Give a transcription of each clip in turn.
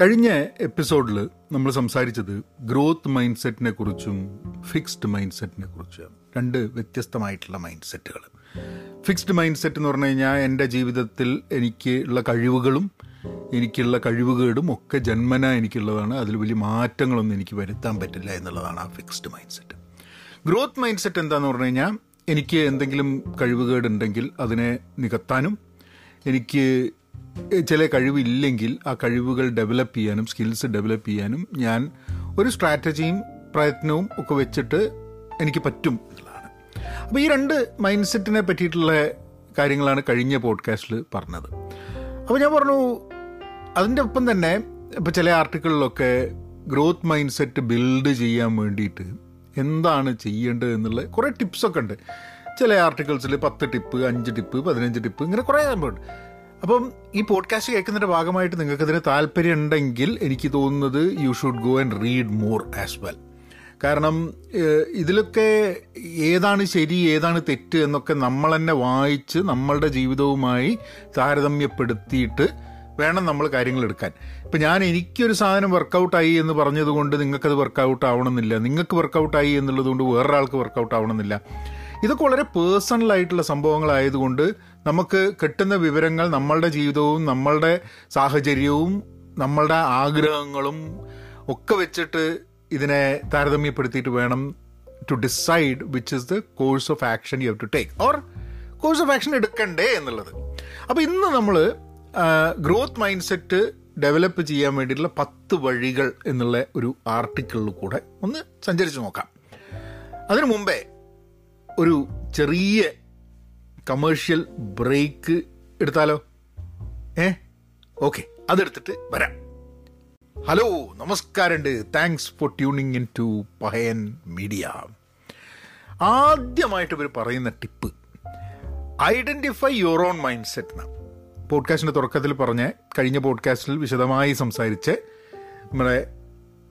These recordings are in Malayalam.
കഴിഞ്ഞ എപ്പിസോഡിൽ നമ്മൾ സംസാരിച്ചത് ഗ്രോത്ത് മൈൻഡ് സെറ്റിനെ കുറിച്ചും ഫിക്സ്ഡ് മൈൻഡ് സെറ്റിനെ കുറിച്ചും രണ്ട് വ്യത്യസ്തമായിട്ടുള്ള മൈൻഡ് സെറ്റുകൾ ഫിക്സ്ഡ് മൈൻഡ് സെറ്റ് എന്ന് പറഞ്ഞു കഴിഞ്ഞാൽ എന്റെ ജീവിതത്തിൽ എനിക്ക് ഉള്ള കഴിവുകളും എനിക്കുള്ള കഴിവുകേടും ഒക്കെ ജന്മന എനിക്കുള്ളതാണ്. അതിൽ വലിയ മാറ്റങ്ങളൊന്നും എനിക്ക് വരുത്താൻ പറ്റില്ല എന്നുള്ളതാണ് ആ fixed mind set growth mind set എന്താണെന്ന് പറഞ്ഞു കഴിഞ്ഞാൽ എനിക്ക് എന്തെങ്കിലും കഴിവുകേടുണ്ടെങ്കിൽ അതിനെ നികത്താനും എനിക്ക് ചില കഴിവില്ലെങ്കിൽ ആ കഴിവുകൾ ഡെവലപ്പ് ചെയ്യാനും സ്കിൽസ് ഡെവലപ്പ് ചെയ്യാനും ഞാൻ ഒരു സ്ട്രാറ്റജിയും പ്രയത്നവും ഒക്കെ വെച്ചിട്ട് എനിക്ക് പറ്റും എന്നുള്ളതാണ്. അപ്പോൾ ഈ രണ്ട് മൈൻഡ് സെറ്റിനെ പറ്റിയിട്ടുള്ള കാര്യങ്ങളാണ് കഴിഞ്ഞ പോഡ്കാസ്റ്റിൽ പറഞ്ഞത്. അപ്പോൾ ഞാൻ പറഞ്ഞു അതിന്റെ ഒപ്പം തന്നെ ഇപ്പോൾ ചില ആർട്ടിക്കിളിലൊക്കെ ഗ്രോത്ത് മൈൻഡ് സെറ്റ് ബിൽഡ് ചെയ്യാൻ വേണ്ടിയിട്ട് എന്താണ് ചെയ്യേണ്ടത് എന്നുള്ള കുറേ ടിപ്സൊക്കെ ഉണ്ട്. ചില ആർട്ടിക്കിൾസിൽ പത്ത് ടിപ്പ് അഞ്ച് ടിപ്പ് പതിനഞ്ച് ടിപ്പ് ഇങ്ങനെ കുറേ സംഭവമുണ്ട് അപ്പം ഈ പോഡ്കാസ്റ്റ് കേൾക്കുന്നതിന്റെ ഭാഗമായിട്ട് നിങ്ങൾക്ക് ഇതിന് താല്പര്യം ഉണ്ടെങ്കിൽ എനിക്ക് തോന്നുന്നത് you should go and read more as well കാരണം ഇതിലൊക്കെ ഏതാണ് ശരി ഏതാണ് തെറ്റ് എന്നൊക്കെ നമ്മൾ തന്നെ വായിച്ച് നമ്മളുടെ ജീവിതവുമായി താരതമ്യപ്പെടുത്തിയിട്ട് വേണം നമ്മൾ കാര്യങ്ങൾ എടുക്കാൻ. ഇപ്പം ഞാൻ എനിക്കൊരു സാധനം വർക്കൗട്ടായി എന്ന് പറഞ്ഞതുകൊണ്ട് നിങ്ങൾക്കത് വർക്കൗട്ട് ആവണമെന്നില്ല. നിങ്ങൾക്ക് വർക്കൗട്ടായി എന്നുള്ളതുകൊണ്ട് വേറൊരാൾക്ക് വർക്കൗട്ട് ആവണമെന്നില്ല. ഇതൊക്കെ വളരെ പേഴ്സണൽ ആയിട്ടുള്ള സംഭവങ്ങളായതുകൊണ്ട് നമുക്ക് കിട്ടുന്ന വിവരങ്ങൾ നമ്മളുടെ ജീവിതവും നമ്മളുടെ സാഹചര്യവും നമ്മളുടെ ആഗ്രഹങ്ങളും ഒക്കെ വെച്ചിട്ട് ഇതിനെ താരതമ്യപ്പെടുത്തിയിട്ട് വേണം to decide which is the course of action you have to take or course of action എടുക്കണ്ടേ എന്നുള്ളത്. അപ്പോൾ ഇന്ന് നമ്മൾ ഗ്രോത്ത് മൈൻഡ് സെറ്റ് ഡെവലപ്പ് ചെയ്യാൻ വേണ്ടിയിട്ടുള്ള പത്ത് വഴികൾ എന്നുള്ള ഒരു ആർട്ടിക്കിളിൽ കൂടെ ഒന്ന് സഞ്ചരിച്ച് നോക്കാം. അതിനു മുമ്പേ ഒരു ചെറിയ കമേഴ്ഷ്യൽ ബ്രേക്ക് എടുത്താലോ? ഏ? ഓക്കെ അതെടുത്തിട്ട് വരാം. ഹലോ നമസ്കാരമുണ്ട്. Thanks for tuning in to Pahayan media ആദ്യമായിട്ട് ഇവർ പറയുന്ന tip identify your own mind set എന്നാണ്. പോഡ്കാസ്റ്റിന്റെ തുടക്കത്തിൽ പറഞ്ഞ കഴിഞ്ഞ പോഡ്കാസ്റ്റിൽ വിശദമായി സംസാരിച്ച് നമ്മുടെ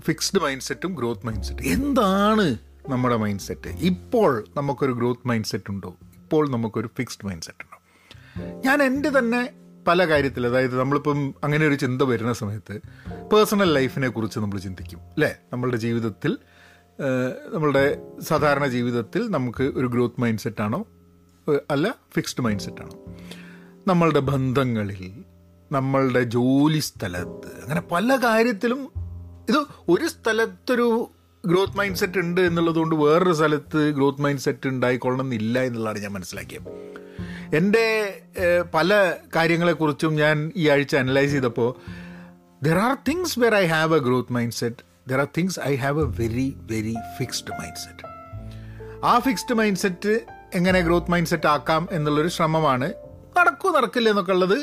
ഫിക്സ്ഡ് മൈൻഡ് സെറ്റും ഗ്രോത്ത് മൈൻഡ് സെറ്റും എന്താണ് നമ്മുടെ മൈൻഡ് സെറ്റ് ഇപ്പോൾ നമുക്കൊരു ഗ്രോത്ത് മൈൻഡ് സെറ്റ് ഉണ്ടോ? ഇപ്പോൾ നമുക്കൊരു ഫിക്സ്ഡ് മൈൻഡ് സെറ്റ് ഉണ്ടോ? ഞാൻ എന്റെ തന്നെ പല കാര്യത്തിൽ അതായത് നമ്മളിപ്പം അങ്ങനെ ഒരു ചിന്ത വരുന്ന സമയത്ത് പേഴ്സണൽ ലൈഫിനെ കുറിച്ച് നമ്മൾ ചിന്തിക്കും അല്ലേ? നമ്മളുടെ ജീവിതത്തിൽ നമ്മളുടെ സാധാരണ ജീവിതത്തിൽ നമുക്ക് ഒരു ഗ്രോത്ത് മൈൻഡ് സെറ്റാണോ അല്ല ഫിക്സ്ഡ് മൈൻഡ് സെറ്റാണോ നമ്മളുടെ ബന്ധങ്ങളിൽ നമ്മളുടെ ജോലി സ്ഥലത്ത് അങ്ങനെ പല കാര്യത്തിലും ഇത് ഒരു സ്ഥലത്തൊരു ഗ്രോത്ത് മൈൻഡ് സെറ്റ് ഉണ്ട് എന്നുള്ളത് കൊണ്ട് വേറൊരു സ്ഥലത്ത് ഗ്രോത്ത് മൈൻഡ് സെറ്റ് ഉണ്ടായിക്കൊള്ളണം എന്നില്ല എന്നുള്ളതാണ് ഞാൻ മനസ്സിലാക്കിയത്. എന്റെ പല കാര്യങ്ങളെക്കുറിച്ചും ഞാൻ ഈ ആഴ്ച അനലൈസ് ചെയ്തപ്പോൾ there are things where I have a growth mind set there are things I have a very very fixed mind set ആ ഫിക്സ്ഡ് മൈൻഡ് സെറ്റ് എങ്ങനെ ഗ്രോത്ത് മൈൻഡ് സെറ്റ് ആക്കാം എന്നുള്ളൊരു ശ്രമമാണ് നടക്കൂ നടക്കില്ല എന്നൊക്കെ ഉള്ളത്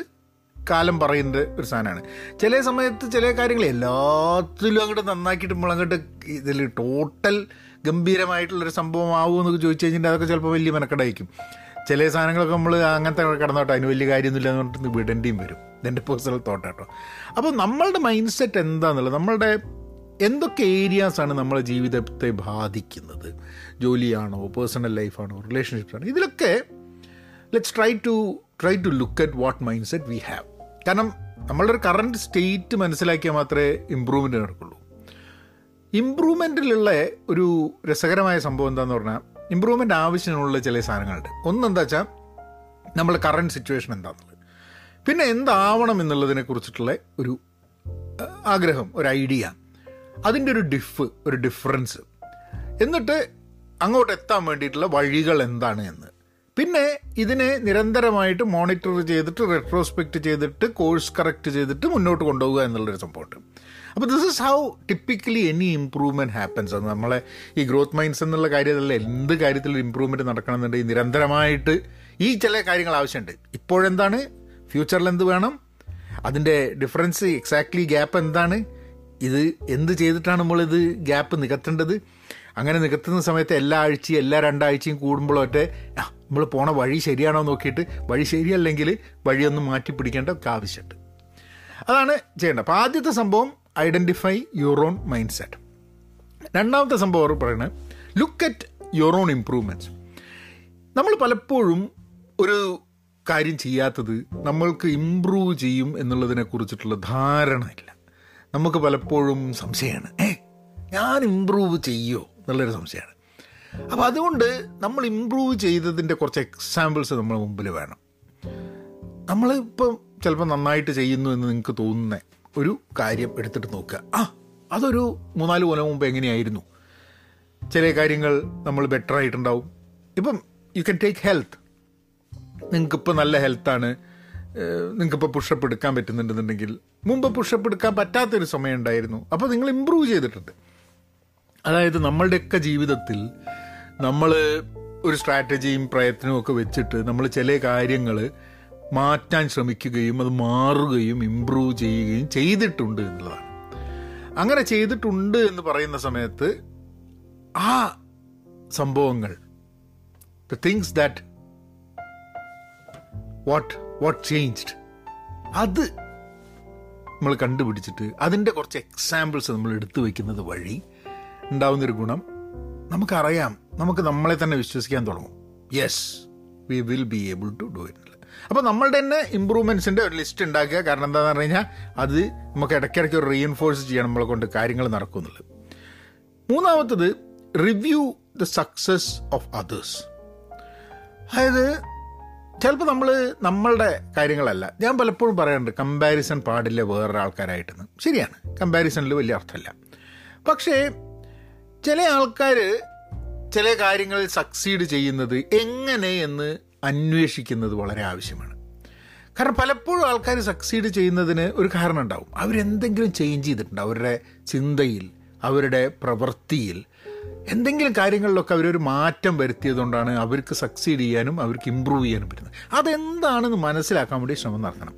കാലം പറയുന്ന ഒരു സാധനമാണ്. ചില സമയത്ത് ചില കാര്യങ്ങൾ എല്ലാത്തിലും അങ്ങോട്ട് നന്നാക്കിയിട്ട് നമ്മൾ അങ്ങോട്ട് ഇതിൽ ടോട്ടൽ ഗംഭീരമായിട്ടുള്ളൊരു സംഭവം ആവുമെന്നൊക്കെ ചോദിച്ചു കഴിഞ്ഞിട്ട് അതൊക്കെ ചിലപ്പോൾ വലിയ മെനക്കെടായിരിക്കും. ചില സാധനങ്ങളൊക്കെ നമ്മൾ അങ്ങനത്തെ കിടന്നോട്ടെ അതിന് വലിയ കാര്യമൊന്നുമില്ല എന്ന് പറഞ്ഞിട്ട് വിടേണ്ടിയും വരും. ഇതെന്റെ പേഴ്സണൽ തോട്ടാട്ടോ അപ്പോൾ നമ്മളുടെ മൈൻഡ് സെറ്റ് എന്താണെന്നുള്ളത് നമ്മളുടെ എന്തൊക്കെ ഏരിയാസാണ് നമ്മളെ ജീവിതത്തെ ബാധിക്കുന്നത്? ജോലിയാണോ പേഴ്സണൽ ലൈഫാണോ റിലേഷൻഷിപ്സ് ആണോ? ഇതിലൊക്കെ let's try to try to look at what mind set we have കാരണം നമ്മളുടെ ഒരു കറണ്ട് സ്റ്റേറ്റ് മനസ്സിലാക്കിയാൽ മാത്രമേ ഇമ്പ്രൂവ്മെന്റ് നടക്കുള്ളൂ. ഇമ്പ്രൂവ്മെന്റിലുള്ള ഒരു രസകരമായ സംഭവം എന്താണെന്ന് പറഞ്ഞാൽ ഇമ്പ്രൂവ്മെന്റ് ആവശ്യമുള്ള ചില സാധനങ്ങളുണ്ട്. ഒന്നെന്താ വെച്ചാൽ നമ്മുടെ കറണ്ട് സിറ്റുവേഷൻ എന്താണെന്നുള്ളത് പിന്നെ എന്താവണം എന്നുള്ളതിനെ കുറിച്ചിട്ടുള്ള ഒരു ആഗ്രഹം ഒരു ഐഡിയ അതിന്റെ ഒരു ഡിഫ് ഒരു ഡിഫറൻസ് എന്നിട്ട് അങ്ങോട്ട് എത്താൻ വേണ്ടിയിട്ടുള്ള വഴികൾ എന്താണ് എന്ന്. പിന്നെ ഇതിനെ നിരന്തരമായിട്ട് മോണിറ്റർ ചെയ്തിട്ട് റെട്രോസ്പെക്റ്റ് ചെയ്തിട്ട് കോഴ്സ് കറക്റ്റ് ചെയ്തിട്ട് മുന്നോട്ട് കൊണ്ടുപോകുക എന്നുള്ളൊരു സംഭവമുണ്ട്. അപ്പോൾ this is how typically any improvement happens അത് നമ്മളെ ഈ ഗ്രോത്ത് മൈൻഡ്സ് എന്നുള്ള കാര്യത്തിലല്ല എന്ത് കാര്യത്തിലും ഇമ്പ്രൂവ്മെന്റ് നടക്കണമെന്നുണ്ടെങ്കിൽ നിരന്തരമായിട്ട് ഈ ചില കാര്യങ്ങൾ ആവശ്യമുണ്ട്. ഇപ്പോഴെന്താണ്? ഫ്യൂച്ചറിൽ എന്ത് വേണം. അതിന്റെ ഡിഫറൻസ് എക്സാക്ട്ലി ഗ്യാപ്പ് എന്താണ്? ഇത് എന്ത് ചെയ്തിട്ടാണ് നമ്മളിത് ഗ്യാപ്പ് നികത്തേണ്ടത്? അങ്ങനെ നികത്തുന്ന സമയത്ത് എല്ലാ ആഴ്ചയും എല്ലാ രണ്ടാഴ്ചയും കൂടുമ്പോഴൊക്കെ നമ്മൾ പോണ വഴി ശരിയാണോ നോക്കിയിട്ട് വഴി ശരിയല്ലെങ്കിൽ വഴിയൊന്ന് മാറ്റി പിടിക്കേണ്ട ആവശ്യമുണ്ട്. അതാണ് ചെയ്യേണ്ടത്. അപ്പോൾ ആദ്യത്തെ സംഭവം ഐഡന്റിഫൈ ഓൺ മൈൻഡ് സെറ്റ് രണ്ടാമത്തെ സംഭവം പറയുന്നത് look at your own improvements നമ്മൾ പലപ്പോഴും ഒരു കാര്യം ചെയ്യാത്തത് നമ്മൾക്ക് ഇമ്പ്രൂവ് ചെയ്യും എന്നുള്ളതിനെ കുറിച്ചിട്ടുള്ള ധാരണ ഇല്ല നമുക്ക് പലപ്പോഴും സംശയമാണ് ഏ ഞാൻ ഇമ്പ്രൂവ് ചെയ്യോ? എന്നുള്ളൊരു സംശയമാണ്. അപ്പോൾ അതുകൊണ്ട് നമ്മൾ ഇമ്പ്രൂവ് ചെയ്തതിന്റെ കുറച്ച് എക്സാമ്പിൾസ് നമ്മൾ മുമ്പിൽ വേണം. നമ്മളിപ്പം ചിലപ്പോൾ നന്നായിട്ട് ചെയ്യുന്നു എന്ന് നിങ്ങൾക്ക് തോന്നുന്ന ഒരു കാര്യം എടുത്തിട്ട് നോക്കുക. ആ അതൊരു മൂന്നാൽ കൊല്ലം മുമ്പ് എങ്ങനെയായിരുന്നു? ചില കാര്യങ്ങൾ നമ്മൾ ബെറ്റർ ആയിട്ടുണ്ടാവും. ഇപ്പം യു ക്യാൻ ടേക്ക് ഹെൽത്ത് നിങ്ങൾക്കിപ്പോൾ നല്ല ഹെൽത്താണ് നിങ്ങൾക്കിപ്പോൾ പുഷപ്പ് എടുക്കാൻ പറ്റുന്നുണ്ടെന്നുണ്ടെങ്കിൽ മുമ്പ് പുഷപ്പ് എടുക്കാൻ പറ്റാത്തൊരു സമയം ഉണ്ടായിരുന്നു. അപ്പോൾ നിങ്ങൾ ഇമ്പ്രൂവ് ചെയ്തിട്ടുണ്ട്. അതായത് നമ്മളുടെയൊക്കെ ജീവിതത്തിൽ നമ്മൾ ഒരു സ്ട്രാറ്റജിയും പ്രയത്നവും ഒക്കെ വെച്ചിട്ട് നമ്മൾ ചില കാര്യങ്ങൾ മാറ്റാൻ ശ്രമിക്കുകയും അത് മാറുകയും ഇമ്പ്രൂവ് ചെയ്യുകയും ചെയ്തിട്ടുണ്ട് എന്നുള്ളതാണ്. അങ്ങനെ ചെയ്തിട്ടുണ്ട് എന്ന് പറയുന്ന സമയത്ത് ആ സംഭവങ്ങൾ the things that what what changed അത് നമ്മൾ കണ്ടുപിടിച്ചിട്ട് അതിന്റെ കുറച്ച് എക്സാമ്പിൾസ് നമ്മൾ എടുത്തു വയ്ക്കുന്നത് വഴി ഉണ്ടാവുന്നൊരു ഗുണം നമുക്കറിയാം. നമുക്ക് നമ്മളെ തന്നെ വിശ്വസിക്കാൻ തുടങ്ങും. Yes we will be able to do it അപ്പോൾ നമ്മളുടെ തന്നെ ഇമ്പ്രൂവ്മെന്റ്സിന്റെ ഒരു ലിസ്റ്റ് ഉണ്ടാക്കുക. കാരണം എന്താണെന്ന് പറഞ്ഞു കഴിഞ്ഞാൽ അത് നമുക്ക് ഇടയ്ക്കിടയ്ക്ക് ഒരു റീഎൻഫോഴ്സ് ചെയ്യണം നമ്മളെ കൊണ്ട് കാര്യങ്ങൾ നടക്കുന്നുള്ളത് മൂന്നാമത്തത് review the success of others അതായത് ചിലപ്പോൾ നമ്മൾ നമ്മളുടെ കാര്യങ്ങളല്ല. ഞാൻ പലപ്പോഴും പറയാറുണ്ട് കമ്പാരിസൺ പാടില്ല വേറൊരാൾക്കാരായിട്ടെന്ന്. ശരിയാണ്. കമ്പാരിസണിൽ വലിയ അർത്ഥമല്ല. പക്ഷേ ചില ആൾക്കാർ ചില കാര്യങ്ങളിൽ സക്സീഡ് ചെയ്യുന്നത് എങ്ങനെ എന്ന് അന്വേഷിക്കുന്നത് വളരെ ആവശ്യമാണ്. കാരണം പലപ്പോഴും ആൾക്കാർ സക്സീഡ് ചെയ്യുന്നതിന് ഒരു കാരണം ഉണ്ടാവും. അവരെന്തെങ്കിലും ചേഞ്ച് ചെയ്തിട്ടുണ്ട്. അവരുടെ ചിന്തയിൽ അവരുടെ പ്രവൃത്തിയിൽ എന്തെങ്കിലും കാര്യങ്ങളിലൊക്കെ അവരൊരു മാറ്റം വരുത്തിയതുകൊണ്ടാണ് അവർക്ക് സക്സീഡ് ചെയ്യാനും അവർക്ക് ഇമ്പ്രൂവ് ചെയ്യാനും പറ്റുന്നത്. അതെന്താണെന്ന് മനസ്സിലാക്കാൻ വേണ്ടി ശ്രമം നടത്തണം.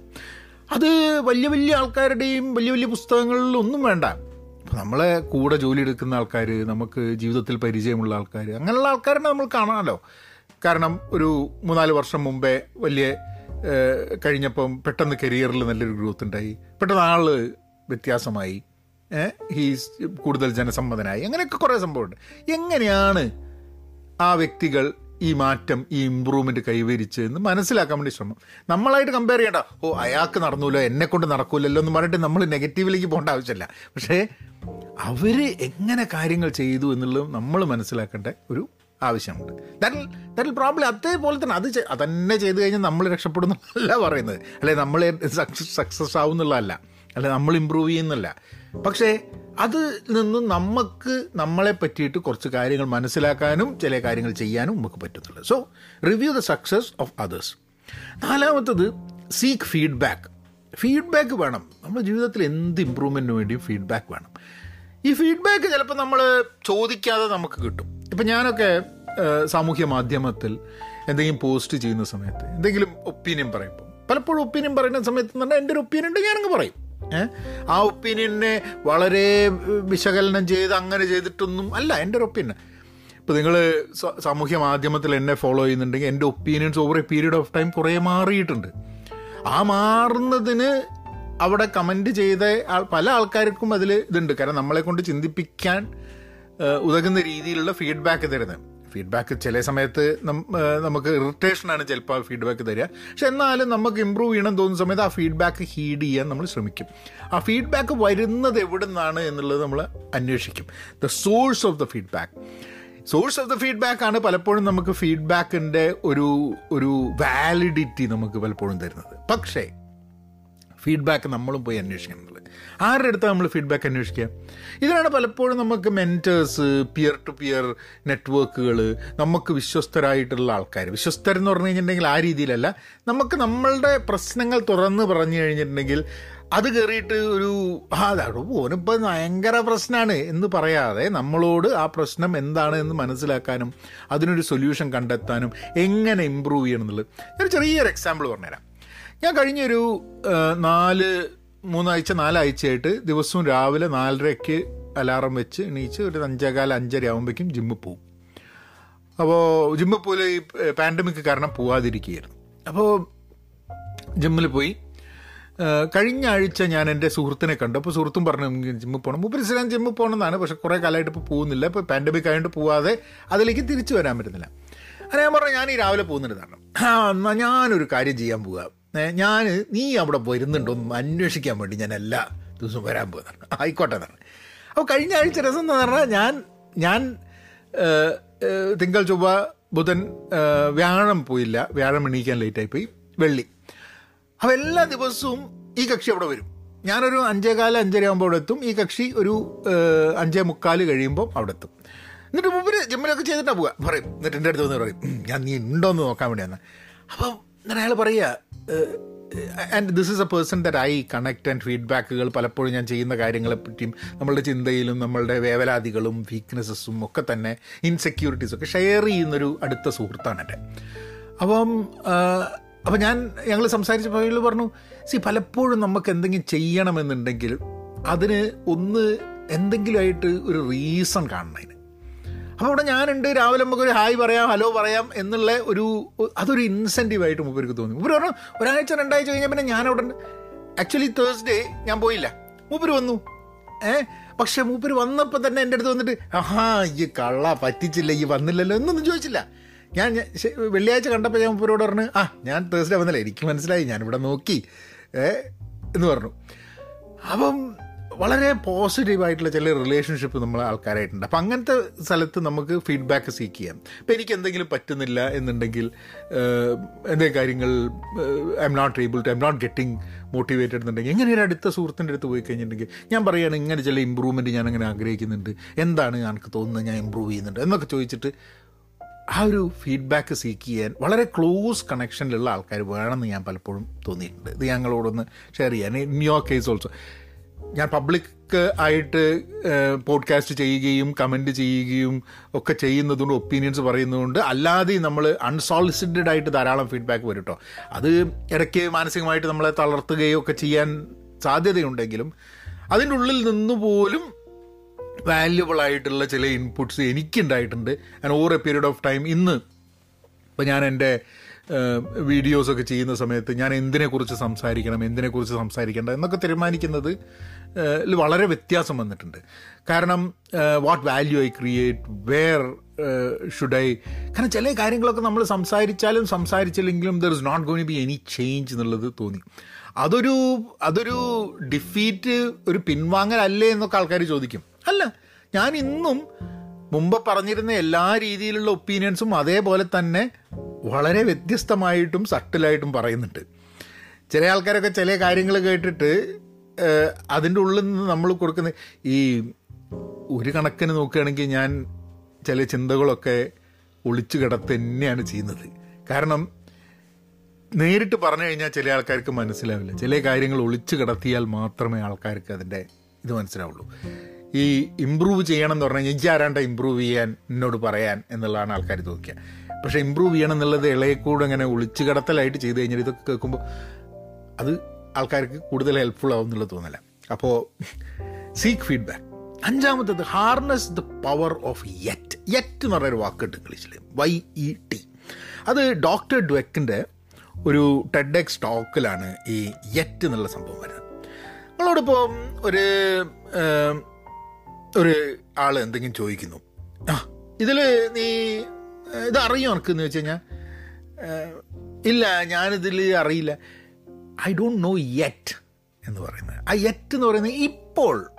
അത് വലിയ വലിയ ആൾക്കാരുടെയും വലിയ വലിയ പുസ്തകങ്ങളിലൊന്നും വേണ്ട. നമ്മളെ കൂടെ ജോലി എടുക്കുന്ന ആൾക്കാർ നമുക്ക് ജീവിതത്തിൽ പരിചയമുള്ള ആൾക്കാർ അങ്ങനെയുള്ള ആൾക്കാരെ നമ്മൾ കാണാമല്ലോ. കാരണം ഒരു മൂന്നാൽ വർഷം മുമ്പേ വലിയ കഴിഞ്ഞപ്പം പെട്ടെന്ന് കരിയറിൽ നല്ലൊരു ഗ്രോത്ത് ഉണ്ടായി. പെട്ടെന്ന് ആൾ വ്യത്യാസമായി. ഹീസ് കൂടുതൽ ജനസമ്മതനായി. അങ്ങനെയൊക്കെ കുറേ സംഭവമുണ്ട്. എങ്ങനെയാണ് ആ വ്യക്തികൾ ഈ മാറ്റം ഈ ഇമ്പ്രൂവ്മെന്റ് കൈവരിച്ച് എന്ന് മനസ്സിലാക്കാൻ വേണ്ടി ശ്രമം. നമ്മളായിട്ട് കമ്പയർ ചെയ്യണ്ട. ഓ അയാൾക്ക് നടന്നൂല്ലോ എന്നെ കൊണ്ട് നടക്കൂലല്ലോ എന്ന് പറഞ്ഞിട്ട് നമ്മൾ നെഗറ്റീവിലേക്ക് പോകേണ്ട ആവശ്യമില്ല. പക്ഷേ അവർ എങ്ങനെ കാര്യങ്ങൾ ചെയ്തു എന്നുള്ളത് നമ്മൾ മനസ്സിലാക്കേണ്ട ഒരു ആവശ്യമുണ്ട്. ദാറ്റ് ദാറ്റ് പ്രോബ്ലം അതേപോലെ തന്നെ അത് അതന്നെ ചെയ്തു കഴിഞ്ഞാൽ നമ്മൾ രക്ഷപ്പെടുന്നല്ല പറയുന്നത്. അല്ലെ നമ്മൾ സക്സസ് സക്സസ് ആവുന്നുള്ളതല്ല. അല്ലെ നമ്മൾ ഇമ്പ്രൂവ് ചെയ്യുന്നില്ല. പക്ഷേ അത് നിന്ന് നമുക്ക് നമ്മളെ പറ്റിയിട്ട് കുറച്ച് കാര്യങ്ങൾ മനസ്സിലാക്കാനും ചില കാര്യങ്ങൾ ചെയ്യാനും നമുക്ക് പറ്റുന്നുള്ളൂ. So review the success of others നാലാമത്തത് സീക്ക് ഫീഡ്ബാക്ക് ഫീഡ്ബാക്ക് വേണം. നമ്മുടെ ജീവിതത്തിൽ എന്ത് ഇമ്പ്രൂവ്മെന്റിന് വേണ്ടിയും ഫീഡ്ബാക്ക് വേണം. ഈ ഫീഡ്ബാക്ക് ചിലപ്പോൾ നമ്മൾ ചോദിക്കാതെ നമുക്ക് കിട്ടും. ഇപ്പം ഞാനൊക്കെ സാമൂഹ്യ മാധ്യമത്തിൽ എന്തെങ്കിലും പോസ്റ്റ് ചെയ്യുന്ന സമയത്ത് എന്തെങ്കിലും ഒപ്പീനിയൻ പറയുമ്പോൾ പലപ്പോഴും ഒപ്പീനിയൻ പറയുന്ന സമയത്ത് തന്നെ എന്റെ ഒരു ഒപ്പീനിയൻ ഉണ്ട് ഞാനങ്ങ് പറയും. ആ ഒപ്പീനിയനെ വളരെ വിശകലനം ചെയ്ത് അങ്ങനെ ചെയ്തിട്ടൊന്നും അല്ല എന്റെ ഒരു ഒപ്പീനിയൻ. ഇപ്പോൾ നിങ്ങൾ സാമൂഹ്യ മാധ്യമത്തിൽ എന്നെ ഫോളോ ചെയ്യുന്നുണ്ടെങ്കിൽ എന്റെ opinions over a period of time കുറേ മാറിയിട്ടുണ്ട്. ആ മാറുന്നതിന് അവിടെ കമന്റ് ചെയ്ത പല ആൾക്കാർക്കും അതിൽ ഇതുണ്ട്. കാരണം നമ്മളെ കൊണ്ട് ചിന്തിപ്പിക്കാൻ ഉതകുന്ന രീതിയിലുള്ള ഫീഡ്ബാക്ക് തരുന്നത്. ഫീഡ്ബാക്ക് ചില സമയത്ത് നമുക്ക് ഇറിറ്റേഷനാണ് ചിലപ്പോൾ ഫീഡ്ബാക്ക് തരിക. പക്ഷെ എന്നാലും നമുക്ക് ഇമ്പ്രൂവ് ചെയ്യണം തോന്നുന്ന സമയത്ത് ആ ഫീഡ്ബാക്ക് ഹീഡ് ചെയ്യാൻ നമ്മൾ ശ്രമിക്കും. ആ ഫീഡ്ബാക്ക് വരുന്നത് എവിടെ നിന്നാണ് എന്നുള്ളത് നമ്മൾ അന്വേഷിക്കും. The source of the feedback source of the feedback ആണ് പലപ്പോഴും നമുക്ക് ഫീഡ്ബാക്കിന്റെ ഒരു ഒരു വാലിഡിറ്റി നമുക്ക് പലപ്പോഴും തരുന്നത്. പക്ഷേ ഫീഡ്ബാക്ക് നമ്മളും പോയി അന്വേഷിക്കുന്നത് ആരുടെ അടുത്ത് നമ്മൾ ഫീഡ്ബാക്ക് അന്വേഷിക്കുക? ഇതിനാണ് പലപ്പോഴും നമുക്ക് മെന്റേഴ്സ് പിയർ ടു പിയർ നെറ്റ്വർക്കുകൾ നമുക്ക് വിശ്വസ്തരായിട്ടുള്ള ആൾക്കാർ വിശ്വസ്തരെന്ന് പറഞ്ഞു കഴിഞ്ഞിട്ടുണ്ടെങ്കിൽ ആ രീതിയിലല്ല. നമുക്ക് നമ്മളുടെ പ്രശ്നങ്ങൾ തുറന്ന് പറഞ്ഞു കഴിഞ്ഞിട്ടുണ്ടെങ്കിൽ അത് കയറിയിട്ട് ഒരു ആ ഓനിപ്പോൾ ഭയങ്കര പ്രശ്നമാണ് എന്ന് പറയാതെ നമ്മളോട് ആ പ്രശ്നം എന്താണ് എന്ന് മനസ്സിലാക്കാനും അതിനൊരു സൊല്യൂഷൻ കണ്ടെത്താനും എങ്ങനെ ഇമ്പ്രൂവ് ചെയ്യണം എന്നുള്ളത്. ഞാൻ ചെറിയൊരു എക്സാമ്പിൾ പറഞ്ഞുതരാം. ഞാൻ കഴിഞ്ഞൊരു നാല് മൂന്നാഴ്ച നാലാഴ്ചയായിട്ട് ദിവസവും രാവിലെ നാലരയ്ക്ക് അലാറം വെച്ച് എണീച്ച് ഒരു അഞ്ചേകാല അഞ്ചര ആകുമ്പോഴേക്കും ജിമ്മിൽ പോവും. അപ്പോൾ ജിമ്മിൽ പോലെ ഈ പാൻഡമിക് കാരണം പോവാതിരിക്കുകയായിരുന്നു. അപ്പോൾ ജിമ്മിൽ പോയി. കഴിഞ്ഞ ആഴ്ച ഞാൻ എന്റെ സുഹൃത്തിനെ കണ്ടു. അപ്പോൾ സുഹൃത്തും പറഞ്ഞു ജിമ്മിൽ പോകണം മൂപ്പര് ഞാൻ ജിമ്മിൽ പോകണമെന്നാണ് പക്ഷേ കുറേ കാലമായിട്ട് ഇപ്പോൾ പോകുന്നില്ല. ഇപ്പോൾ പാൻഡമിക് ആയതുകൊണ്ട് പോവാതെ അതിലേക്ക് തിരിച്ചു വരാൻ പറ്റുന്നില്ല. അങ്ങനെ ഞാൻ പറഞ്ഞു ഞാൻ ഈ രാവിലെ പോകുന്നൊരു കാരണം ഞാനൊരു കാര്യം ചെയ്യാൻ പോവുക ഞാൻ നീ അവിടെ വരുന്നുണ്ടോ? എന്ന് അന്വേഷിക്കാൻ വേണ്ടി ഞാൻ എല്ലാ ദിവസവും വരാൻ പോകുന്നതാണ് ആയിക്കോട്ടെ എന്നാണ് അപ്പോൾ കഴിഞ്ഞ ആഴ്ച രസം എന്ന് പറഞ്ഞാൽ ഞാൻ ഞാൻ തിങ്കൾ ചൊവ്വ ബുധൻ വ്യാഴം പോയില്ല. വ്യാഴം എണീക്കാൻ ലേറ്റായി പോയി. വെള്ളി. അപ്പോൾ എല്ലാ ദിവസവും ഈ കക്ഷി അവിടെ വരും. ഞാനൊരു അഞ്ചേകാൽ അഞ്ചര ആകുമ്പോൾ അവിടെ എത്തും. ഈ കക്ഷി ഒരു അഞ്ചേ മുക്കാൽ കഴിയുമ്പോൾ അവിടെ എത്തും. എന്നിട്ട് മുമ്പിൽ ജിമ്മിലൊക്കെ ചെയ്തിട്ടാണ് പോവുക. പറയും. എന്നിട്ട് എന്റെ അടുത്ത് വന്ന് പറയും ഞാൻ നീ ഉണ്ടോ എന്ന് നോക്കാൻ വേണ്ടിയാണ് അപ്പം എന്നിട്ട് അയാൾ പറയുക and this is a person that I connect and ഫീഡ്ബാക്കുകൾ പലപ്പോഴും ഞാൻ ചെയ്യുന്ന കാര്യങ്ങളെപ്പറ്റിയും നമ്മളുടെ ചിന്തയിലും നമ്മളുടെ വേവലാതികളും വീക്ക്നെസ്സസും ഒക്കെ തന്നെ ഇൻസെക്യൂരിറ്റീസും ഒക്കെ ഷെയർ ചെയ്യുന്നൊരു അടുത്ത സുഹൃത്താണ് എന്റെ. അപ്പം ആ, അപ്പം ഞാൻ ഞങ്ങൾ സംസാരിച്ചപ്പോൾ അയാൾ പറഞ്ഞു സി പലപ്പോഴും നമുക്ക് എന്തെങ്കിലും ചെയ്യണമെന്നുണ്ടെങ്കിൽ അതിന് ഒന്ന് എന്തെങ്കിലുമായിട്ട് ഒരു റീസൺ കാണണം അതിന്. അപ്പോൾ അവിടെ ഞാനുണ്ട് രാവിലെ നമുക്കൊരു ഹായ് പറയാം ഹലോ പറയാം എന്നുള്ള ഒരു അതൊരു ഇൻസെന്റീവായിട്ട് മൂപ്പർക്ക് തോന്നി. മൂപ്പര് പറഞ്ഞു ഒരാഴ്ച രണ്ടാഴ്ച കഴിഞ്ഞാൽ പിന്നെ ഞാൻ അവിടെ ആക്ച്വലി തേഴ്സ്ഡേ ഞാൻ പോയില്ല. മൂപ്പര് വന്നു. ഏ? പക്ഷെ മൂപ്പര് വന്നപ്പോൾ തന്നെ എന്റെ അടുത്ത് വന്നിട്ട് ആഹാ ഈ കള്ള പറ്റിച്ചില്ല ഈ വന്നില്ലല്ലോ എന്നൊന്നും ചോദിച്ചില്ല. ഞാൻ വെള്ളിയാഴ്ച കണ്ടപ്പോൾ ഞാൻ മൂപ്പരോട് പറഞ്ഞു ആ ഞാൻ തേഴ്സ്ഡേ വന്നില്ല എനിക്ക് മനസ്സിലായി ഞാനിവിടെ നോക്കി. എന്ന് പറഞ്ഞു. അപ്പം വളരെ പോസിറ്റീവായിട്ടുള്ള ചില റിലേഷൻഷിപ്പ് നമ്മൾ ആൾക്കാരായിട്ടുണ്ട്. അപ്പം അങ്ങനത്തെ സ്ഥലത്ത് നമുക്ക് ഫീഡ്ബാക്ക് സീക്ക് ചെയ്യാം. ഇപ്പം എനിക്ക് എന്തെങ്കിലും പറ്റുന്നില്ല എന്നുണ്ടെങ്കിൽ എന്തേ കാര്യങ്ങൾ I'm not able to I'm not getting motivated എന്നുണ്ടെങ്കിൽ എങ്ങനെ ഒരു അടുത്ത സുഹൃത്തിന്റെ അടുത്ത് പോയി കഴിഞ്ഞിട്ടുണ്ടെങ്കിൽ ഞാൻ പറയുകയാണ് ഇങ്ങനെ ചില ഇമ്പ്രൂവ്മെന്റ് ഞാൻ അങ്ങനെ ആഗ്രഹിക്കുന്നുണ്ട്. എന്താണ് എനിക്ക് തോന്നുന്നത് ഞാൻ ഇമ്പ്രൂവ് ചെയ്യുന്നുണ്ട്? എന്നൊക്കെ ചോദിച്ചിട്ട് ആ ഒരു ഫീഡ്ബാക്ക് സീക്ക് ചെയ്യാൻ വളരെ ക്ലോസ് കണക്ഷനിലുള്ള ആൾക്കാർ വേണമെന്ന് ഞാൻ പലപ്പോഴും തോന്നിയിട്ടുണ്ട്. ഇത് ഞങ്ങളോടൊന്ന് ഷെയർ ചെയ്യാൻ ഇൻ യുവർ കേസ് ഓൾസോ ഞാൻ പബ്ലിക് ആയിട്ട് പോഡ്കാസ്റ്റ് ചെയ്യുകയും കമന്റ് ചെയ്യുകയും ഒക്കെ ചെയ്യുന്നതുകൊണ്ട് ഒപ്പീനിയൻസ് പറയുന്നതുകൊണ്ട് അല്ലാതെ നമ്മൾ അൺസോളിസിറ്റഡ് ആയിട്ട് ധാരാളം ഫീഡ്ബാക്ക് വരും കേട്ടോ അത് ഇടയ്ക്ക് മാനസികമായിട്ട് നമ്മളെ തളർത്തുകയോ ഒക്കെ ചെയ്യാൻ സാധ്യതയുണ്ടെങ്കിലും അതിന്റെ ഉള്ളിൽ നിന്ന് പോലും വാല്യുബിൾ ആയിട്ടുള്ള ചില inputs എനിക്കുണ്ടായിട്ടുണ്ട്. And over a period of time ഇന്ന് ഇപ്പം ഞാൻ എന്റെ വീഡിയോസൊക്കെ ചെയ്യുന്ന സമയത്ത് ഞാൻ എന്തിനെക്കുറിച്ച് സംസാരിക്കണം എന്തിനെക്കുറിച്ച് സംസാരിക്കേണ്ട എന്നൊക്കെ തീരുമാനിക്കുന്നത് വളരെ വ്യത്യാസം വന്നിട്ടുണ്ട്. കാരണം what value I create where should I കാരണം ചില കാര്യങ്ങളൊക്കെ നമ്മൾ സംസാരിച്ചാലും സംസാരിച്ചില്ലെങ്കിലും there is not going be any change എന്നുള്ളത് തോന്നി. അതൊരു അതൊരു ഡിഫീറ്റ് ഒരു പിൻവാങ്ങലല്ലേ എന്നൊക്കെ ആൾക്കാർ ചോദിക്കും. അല്ല ഞാൻ ഇന്നും മുമ്പ് പറഞ്ഞിരുന്ന എല്ലാ രീതിയിലുള്ള ഒപ്പീനിയൻസും അതേപോലെ തന്നെ വളരെ വ്യത്യസ്തമായിട്ടും സട്ടിലായിട്ടും പറയുന്നുണ്ട്. ചില ആൾക്കാരൊക്കെ ചില കാര്യങ്ങൾ കേട്ടിട്ട് അതിന്റെ ഉള്ളിൽ നിന്ന് നമ്മൾ കൊടുക്കുന്ന ഈ ഒരു കണക്കിന് നോക്കുകയാണെങ്കിൽ ഞാൻ ചില ചിന്തകളൊക്കെ ഒളിച്ചു കിടത്ത് തന്നെയാണ് ചെയ്യുന്നത്. കാരണം നേരിട്ട് പറഞ്ഞു കഴിഞ്ഞാൽ ചില ആൾക്കാർക്ക് മനസ്സിലാവില്ല. ചില കാര്യങ്ങൾ ഒളിച്ചു കിടത്തിയാൽ മാത്രമേ ആൾക്കാർക്ക് അതിന്റെ ഇത് മനസ്സിലാവുള്ളൂ. ഈ ഇമ്പ്രൂവ് ചെയ്യണം എന്ന് പറഞ്ഞാൽ ആരാണ്ട ഇമ്പ്രൂവ് ചെയ്യാൻ എന്നോട് പറയാൻ എന്നുള്ളതാണ് ആൾക്കാർ തോന്നിക്കുക പക്ഷേ ഇമ്പ്രൂവ് ചെയ്യണം എന്നുള്ളത് ഇളയെക്കൂടെ അങ്ങനെ ഒളിച്ചു കിടത്തലായിട്ട് ചെയ്ത് കഴിഞ്ഞാൽ ഇതൊക്കെ കേൾക്കുമ്പോൾ അത് ആൾക്കാർക്ക് കൂടുതൽ ഹെൽപ്ഫുൾ ആവും എന്നുള്ളത് തോന്നല. അപ്പോൾ സീക്ക് ഫീഡ്ബാക്ക് അഞ്ചാമത്തത് harness the power of yet yet എന്ന് പറഞ്ഞൊരു വാക്കുണ്ട് ഇംഗ്ലീഷിൽ വൈ ഇ ടി അത് ഡോക്ടർ ഡ്വെക്കിന്റെ ഒരു ടെഡ് എക്സ് ടോക്കിലാണ് ഈ യെറ്റ് എന്നുള്ള സംഭവം വരുന്നത്. നിങ്ങളോടിപ്പോൾ ഒരു ഒരു ആൾ എന്തെങ്കിലും ചോദിക്കുന്നു. ആ ഇതിൽ നീ ഇത് അറിയോ എനിക്ക് എന്ന് വെച്ച് കഴിഞ്ഞാൽ ഇല്ല ഞാനിതിൽ അറിയില്ല. ഐ ഡോണ്ട് നോ യെറ്റ് എന്ന് പറയുന്നത്. ആ യെറ്റ് എന്ന് പറയുന്നത് ഇപ്പോൾ